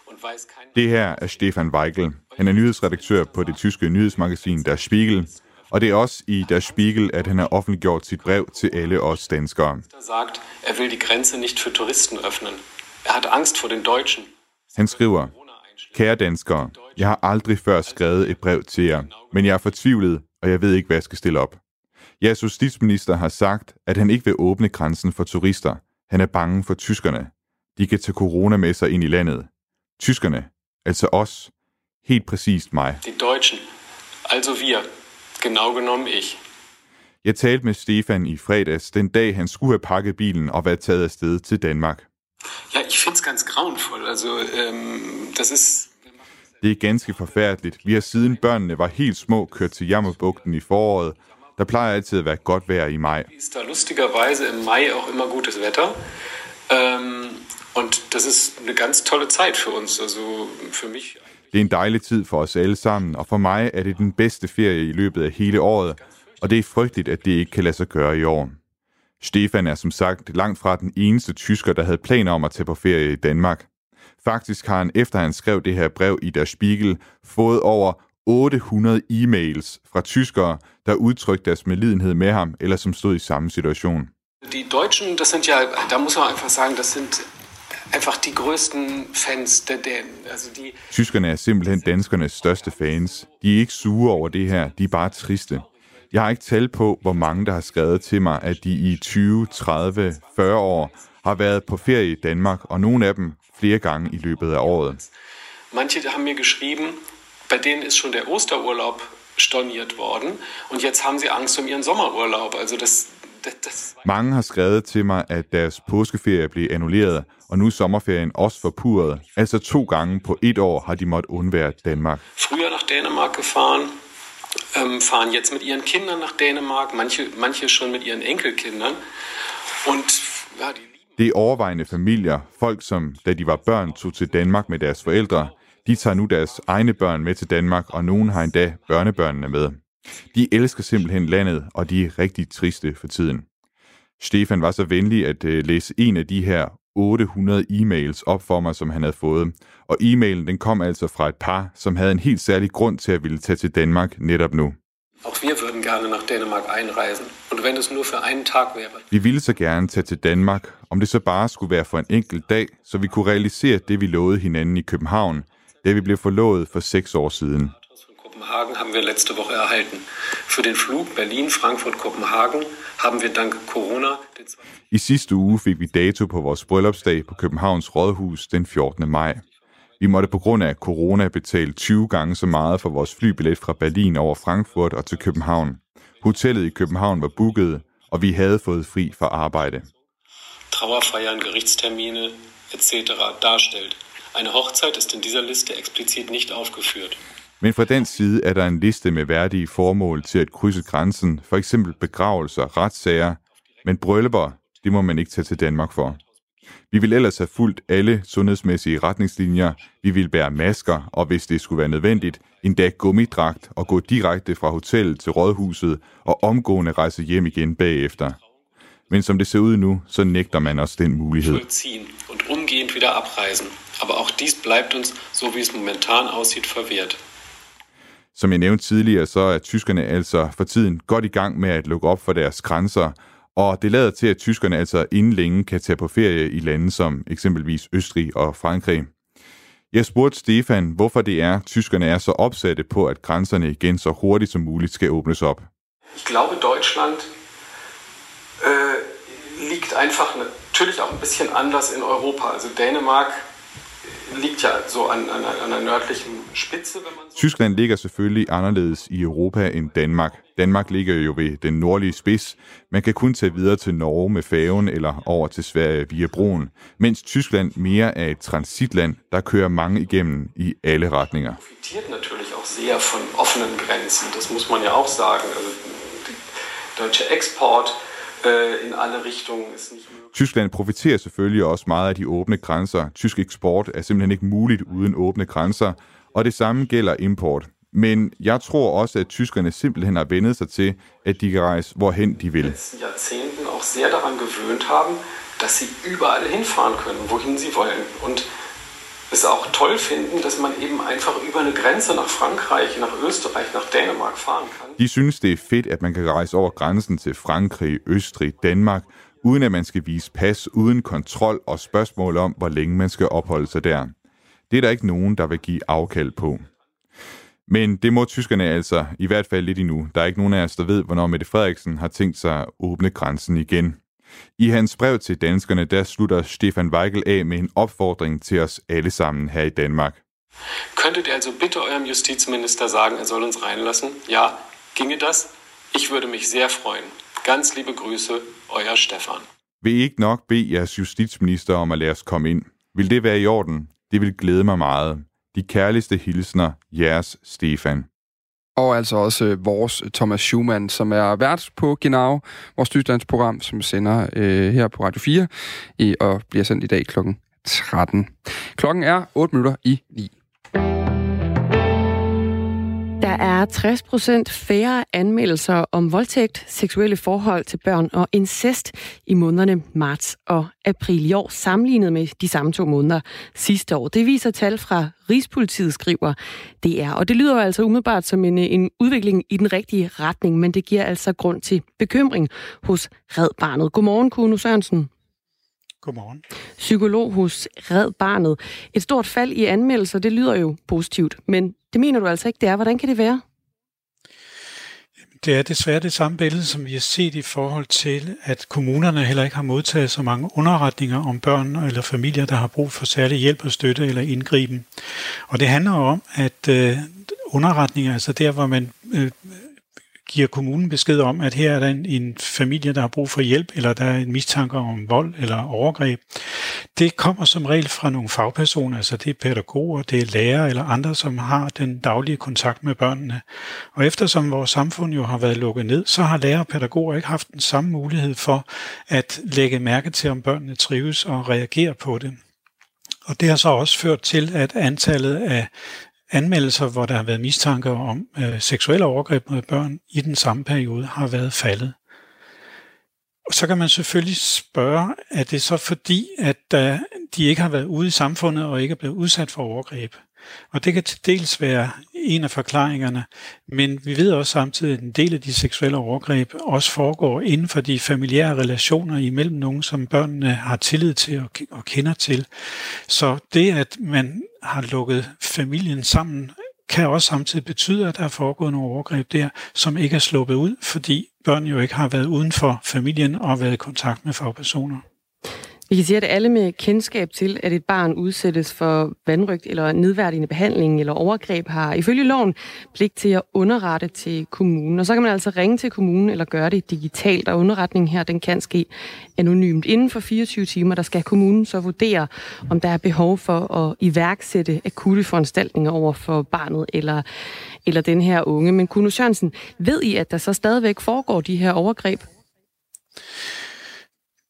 Det her er Stefan Weigel. Han er nyhedsredaktør på det tyske nyhedsmagasin Der Spiegel. Og det er også i Der Spiegel, at han har offentliggjort sit brev til alle os danskere. Er sagt, er will die Grenze nicht für Touristen öffnen. Er hat Angst vor den Deutschen. Han skriver, Kære danskere, jeg har aldrig før skrevet et brev til jer, men jeg er fortvivlet, og jeg ved ikke, hvad jeg skal stille op. Jeres justitsminister har sagt, at han ikke vil åbne grænsen for turister. Han er bange for tyskerne. De kan tage corona med sig ind i landet. Tyskerne, altså os, helt præcist mig. Die Deutschen, altså wir, genau genommen ich. Jeg talte med Stefan i fredags, den dag han skulle have pakket bilen og været taget afsted til Danmark. Ja, ich find's ganz grauenvoll. Also, ähm, das ist det er ganske forfærdeligt. Vi har siden børnene var helt små kørt til Jammerbugten i foråret, der plejer altid at være godt vejr i maj. Ist da lustigerweise im Mai auch immer gutes Wetter. Und das ist eine ganz tolle Zeit für uns, also für mich. Det er en dejlig tid for os alle sammen, og for mig er det den bedste ferie i løbet af hele året, og det er frygteligt, at det ikke kan lade sig gøre i år. Stefan er som sagt langt fra den eneste tysker, der havde planer om at tage på ferie i Danmark. Faktisk har han, efter han skrev det her brev i Der Spiegel, fået over 800 e-mails fra tyskere, der udtrykte deres medlidenhed med ham, eller som stod i samme situation. Die Deutschen, das sind ja, da muss man einfach sagen, das sind einfach die größten Fans der Dänen. Altså de... Tyskerne er simpelthen danskernes største fans. De er ikke sure over det her, de er bare triste. Jeg har ikke tal på, hvor mange der har skrevet til mig, at de i 20, 30, 40 år har været på ferie i Danmark, og nogle af dem flere gange i løbet af året. Manche haben mir geschrieben, bei denen ist schon der Osterurlaub storniert worden und jetzt haben sie Angst um ihren Sommerurlaub. Also das, das, das Mange har skrevet til mig, at deres påskeferie blev annulleret, og nu er sommerferien også forpurret. Altså to gange på et år har de måttet undvære Danmark. Früher nach Dänemark gefahren, ähm, fahren jetzt mit ihren Kindern nach Dänemark, manche, manche schon mit ihren Enkelkindern. Und ja, die det er overvejende familier, folk som, da de var børn, tog til Danmark med deres forældre, de tager nu deres egne børn med til Danmark, og nogen har endda børnebørnene med. De elsker simpelthen landet, og de er rigtig triste for tiden. Stefan var så venlig at uh, læse en af de her 800 e-mails op for mig, som han havde fået. Og e-mailen den kom altså fra et par, som havde en helt særlig grund til at ville tage til Danmark netop nu. Auch wir würden gerne nach Dänemark einreisen. Und wenn es nur für einen Tag wäre. Vi ville så gerne tage til Danmark, om det så bare skulle være for en enkelt dag, så vi kunne realisere det, vi lovede hinanden i København, da vi blev forlovet for seks år siden. Kopenhagen haben wir letzte Woche erhalten. Für den Flug Berlin-Frankfurt-Kopenhagen haben wir dank Corona den I sidste uge fik vi dato på vores bryllupsdag på Københavns Rådhus den 14. maj. Vi måtte på grund af corona betale 20 gange så meget for vores flybillet fra Berlin over Frankfurt og til København. Hotellet i København var booket, og vi havde fået fri fra arbejde. Trauerfeiern, Gerichtstermine etc. darstellt. Eine Hochzeit ist in dieser Liste explizit nicht aufgeführt. Men fra den side er der en liste med værdige formål til at krydse grænsen, for eksempel begravelser, retssager, men bryllupper, det må man ikke tage til Danmark for. Vi vil ellers have fulgt alle sundhedsmæssige retningslinjer, vi vil bære masker, og hvis det skulle være nødvendigt, endda gummidragt og gå direkte fra hotellet til rådhuset og omgående rejse hjem igen bagefter. Men som det ser ud nu, så nægter man os den mulighed. Og und umgehend wieder abreisen. Aber auch dies bleibt uns, so wie es momentan aussieht, verwehrt. Som jeg nævnte tidligere, så er tyskerne altså for tiden godt i gang med at lukke op for deres grænser, og det lader til, at tyskerne altså inden længe kan tage på ferie i lande som eksempelvis Østrig og Frankrig. Jeg spurgte Stefan, hvorfor det er, at tyskerne er så opsatte på, at grænserne igen så hurtigt som muligt skal åbnes op. Ich glaube, Deutschland äh, liegt einfach natürlich auch ein bisschen anders in Europa. Also Dänemark liegt ja so an, an, an der nördlichen Spitze, wenn man so Tyskland ligger selvfølgelig anderledes i Europa end Danmark. Danmark ligger jo ved den nordlige spids. Man kan kun tage videre til Norge med færgen eller over til Sverige via broen, mens Tyskland mere er et transitland, der kører mange igennem i alle retninger. profitiert natürlich auch sehr von offenen Grenzen. Das muss man ja auch sagen. Also der deutsche Export äh, in alle Richtungen ist nicht möglich. Tyskland profiterer selvfølgelig også meget af de åbne grænser. Tysk eksport er simpelthen ikke muligt uden åbne grænser, og det samme gælder import. Men jeg tror også, at tyskerne simpelthen har vendet sig til, at de kan rejse hvorhen de vil. Jahrzehnten auch sehr daran gewöhnt haben, dass sie überall hinfahren können, wohin sie wollen. Und es auch toll finden, dass man eben einfach über eine Grenze nach Frankreich, nach Österreich, nach Dänemark fahren kann. De synes, det er fedt, at man kan rejse over grænsen til Frankrig, Østrig, Danmark, uden at man skal vise pas, uden kontrol og spørgsmål om, hvor længe man skal opholde sig der. Det er der ikke nogen, der vil give afkald på. Men det må tyskerne altså, i hvert fald lidt endnu. Der er ikke nogen af os, der ved, hvornår Mette Frederiksen har tænkt sig at åbne grænsen igen. I hans brev til danskerne, der slutter Stefan Weigel af med en opfordring til os alle sammen her i Danmark. Könntet ihr also bitte eurem Justizminister sagen, er soll uns reinlassen? Ja, ginge das? Ich würde mich sehr freuen. Ganz liebe Grüße, euer Stefan. Vil I ikke nok bede jeres justitsminister om at lade os komme ind? Vil det være i orden? Det vil glæde mig meget. De kærligste hilsner, jeres Stefan. Og altså også øh, vores øh, Thomas Schumann, som er vært på Genau, vores Tysklandsprogram, som sender øh, her på Radio 4 i, og bliver sendt i dag kl. 13. Klokken er 8 minutter i 9. Der er 60 procent færre anmeldelser om voldtægt, seksuelle forhold til børn og incest i månederne marts og april i år, sammenlignet med de samme to måneder sidste år. Det viser tal fra Rigspolitiet, skriver det er. Og det lyder jo altså umiddelbart som en, en udvikling i den rigtige retning, men det giver altså grund til bekymring hos Red Barnet. Godmorgen, Kuno Sørensen. Godmorgen. Psykolog hos Red Barnet. Et stort fald i anmeldelser, det lyder jo positivt, men det mener du altså ikke, det er. Hvordan kan det være? Det er desværre det samme billede, som vi har set i forhold til, at kommunerne heller ikke har modtaget så mange underretninger om børn eller familier, der har brug for særlig hjælp og støtte eller indgriben. Og det handler om, at øh, underretninger, altså der, hvor man øh, giver kommunen besked om, at her er der en, en familie, der har brug for hjælp, eller der er en mistanke om vold eller overgreb. Det kommer som regel fra nogle fagpersoner, altså det er pædagoger, det er lærere eller andre, som har den daglige kontakt med børnene. Og eftersom vores samfund jo har været lukket ned, så har lærere og pædagoger ikke haft den samme mulighed for at lægge mærke til, om børnene trives og reagere på det. Og det har så også ført til, at antallet af anmeldelser, hvor der har været mistanke om øh, seksuelle overgreb mod børn i den samme periode, har været faldet. Og så kan man selvfølgelig spørge, er det så fordi, at øh, de ikke har været ude i samfundet og ikke er blevet udsat for overgreb? Og det kan til dels være en af forklaringerne, men vi ved også samtidig, at en del af de seksuelle overgreb også foregår inden for de familiære relationer imellem nogen, som børnene har tillid til og kender til. Så det, at man har lukket familien sammen, kan også samtidig betyde, at der er foregået nogle overgreb der, som ikke er sluppet ud, fordi børn jo ikke har været uden for familien og været i kontakt med fagpersoner. Vi kan sige, at alle med kendskab til, at et barn udsættes for vandrygt eller nedværdigende behandling eller overgreb, har ifølge loven pligt til at underrette til kommunen. Og så kan man altså ringe til kommunen eller gøre det digitalt, og underretningen her, den kan ske anonymt. Inden for 24 timer, der skal kommunen så vurdere, om der er behov for at iværksætte akutte foranstaltninger over for barnet eller, eller den her unge. Men Kuno Sørensen, ved I, at der så stadigvæk foregår de her overgreb?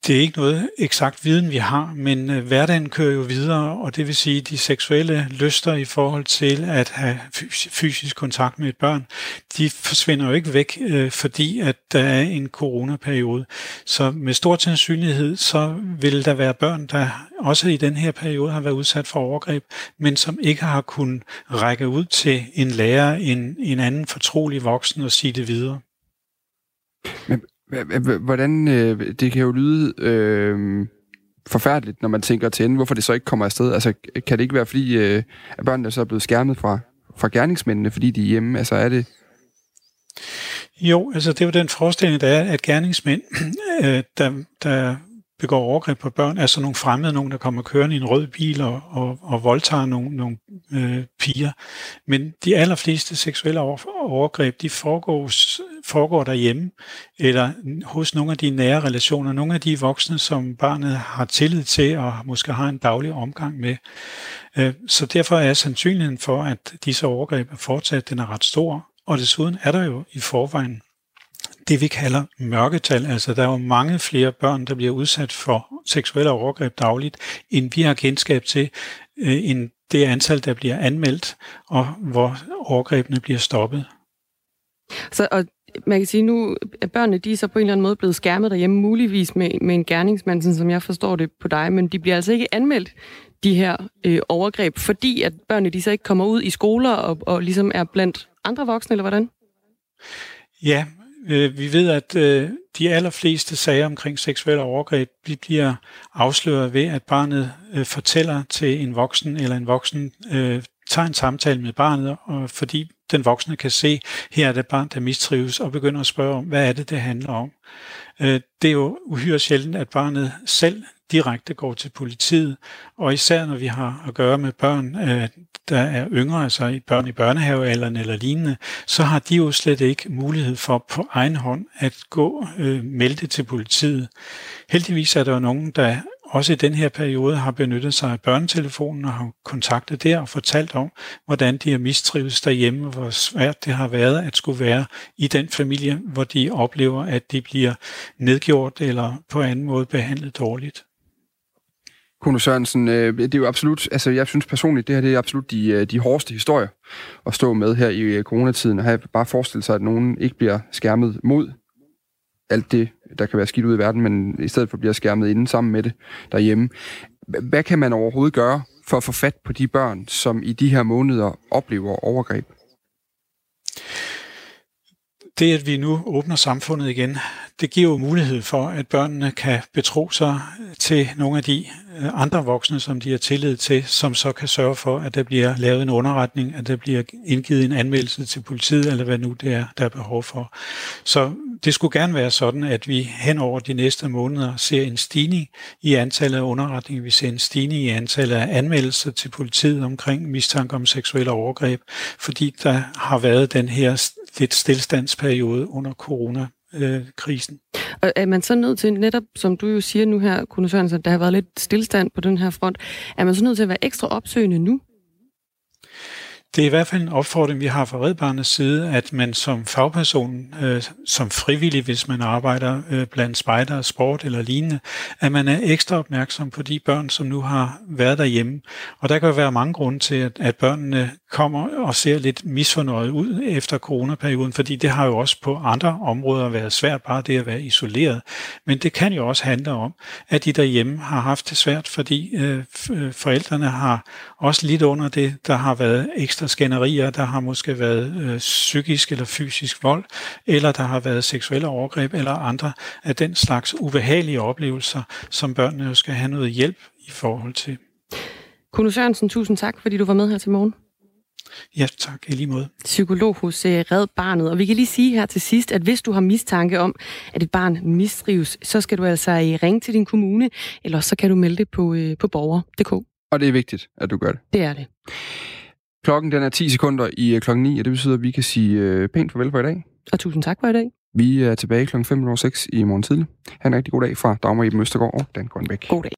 Det er ikke noget eksakt viden, vi har, men øh, hverdagen kører jo videre, og det vil sige, de seksuelle lyster i forhold til at have fysisk kontakt med et børn, de forsvinder jo ikke væk, øh, fordi at der er en coronaperiode. Så med stor sandsynlighed, så vil der være børn, der også i den her periode har været udsat for overgreb, men som ikke har kunnet række ud til en lærer, en, en anden fortrolig voksen og sige det videre. Men Hvordan, øh, det kan jo lyde øh, forfærdeligt, når man tænker til enden, hvorfor det så ikke kommer afsted. Altså, kan det ikke være, fordi øh, at børnene så er blevet skærmet fra, fra gerningsmændene, fordi de er hjemme? Altså, er det... Jo, altså det er jo den forestilling, der er, at gerningsmænd, øh, der, der begår overgreb på børn, er sådan nogle fremmede, nogen, der kommer kørende i en rød bil og, og, og voldtager nogle, nogle øh, piger. Men de allerfleste seksuelle overgreb, de foregår, foregår derhjemme, eller hos nogle af de nære relationer, nogle af de voksne, som barnet har tillid til og måske har en daglig omgang med. Øh, så derfor er sandsynligheden for, at disse overgreb er fortsat, den er ret stor. Og desuden er der jo i forvejen det, vi kalder mørketal. Altså, der er jo mange flere børn, der bliver udsat for seksuelle overgreb dagligt, end vi har kendskab til, øh, end det antal, der bliver anmeldt, og hvor overgrebene bliver stoppet. Så, og man kan sige nu, at børnene de er så på en eller anden måde blevet skærmet derhjemme, muligvis med, med en gerningsmand, som jeg forstår det på dig, men de bliver altså ikke anmeldt, de her øh, overgreb, fordi at børnene de så ikke kommer ud i skoler og, og ligesom er blandt andre voksne, eller hvordan? Ja, Øh, vi ved, at øh, de allerfleste sager omkring seksuelle overgreb de bliver afsløret ved, at barnet øh, fortæller til en voksen, eller en voksen øh, tager en samtale med barnet, og fordi den voksne kan se, her er det barn, der mistrives, og begynder at spørge om, hvad er det, det handler om. Øh, det er jo uhyre sjældent, at barnet selv direkte går til politiet, og især når vi har at gøre med børn, øh, der er yngre, altså børn i børnehavealderen eller lignende, så har de jo slet ikke mulighed for på egen hånd at gå øh, melde det til politiet. Heldigvis er der jo nogen, der også i den her periode har benyttet sig af børnetelefonen og har kontaktet der og fortalt om, hvordan de har mistrives derhjemme, hvor svært det har været at skulle være i den familie, hvor de oplever, at de bliver nedgjort eller på anden måde behandlet dårligt. Kuno Sørensen, øh, det er jo absolut, altså jeg synes personligt, det her det er absolut de, øh, de hårdeste historier at stå med her i øh, coronatiden, og have bare forestillet sig, at nogen ikke bliver skærmet mod alt det, der kan være skidt ud i verden, men i stedet for bliver skærmet inden sammen med det derhjemme. Hvad kan man overhovedet gøre for at få fat på de børn, som i de her måneder oplever overgreb? Det, at vi nu åbner samfundet igen, det giver jo mulighed for, at børnene kan betro sig til nogle af de øh, andre voksne, som de har tillid til, som så kan sørge for, at der bliver lavet en underretning, at der bliver indgivet en anmeldelse til politiet, eller hvad nu det er, der er behov for. Så det skulle gerne være sådan, at vi hen over de næste måneder ser en stigning i antallet af underretninger, vi ser en stigning i antallet af anmeldelser til politiet omkring mistanke om seksuelle overgreb, fordi der har været den her lidt stillstandsperiode under corona krisen. Og er man så nødt til, netop som du jo siger nu her, Kunne Sørensen, at der har været lidt stillstand på den her front, er man så nødt til at være ekstra opsøgende nu? Det er i hvert fald en opfordring, vi har fra Red Barnets side, at man som fagperson, øh, som frivillig, hvis man arbejder øh, blandt spejder, sport eller lignende, at man er ekstra opmærksom på de børn, som nu har været derhjemme. Og der kan jo være mange grunde til, at, at børnene kommer og ser lidt misfornøjet ud efter coronaperioden, fordi det har jo også på andre områder været svært bare det at være isoleret. Men det kan jo også handle om, at de derhjemme har haft det svært, fordi øh, øh, forældrene har også lidt under det. Der har været ekstra skænderier, der har måske været øh, psykisk eller fysisk vold, eller der har været seksuelle overgreb eller andre af den slags ubehagelige oplevelser, som børnene jo skal have noget hjælp i forhold til. Kunne Sørensen, tusind tak, fordi du var med her til morgen. Ja, tak. I lige måde. Psykolog hos uh, Red Barnet. Og vi kan lige sige her til sidst, at hvis du har mistanke om, at et barn mistrives, så skal du altså uh, ringe til din kommune, eller så kan du melde det på, uh, på borger.dk. Og det er vigtigt, at du gør det. Det er det. Klokken den er 10 sekunder i klokken 9, og det betyder, at vi kan sige pænt farvel for i dag. Og tusind tak for i dag. Vi er tilbage klokken 5.06 i morgen tidlig. Ha' en rigtig god dag fra Dagmar Iben Østergaard og Dan Grønbæk. God dag.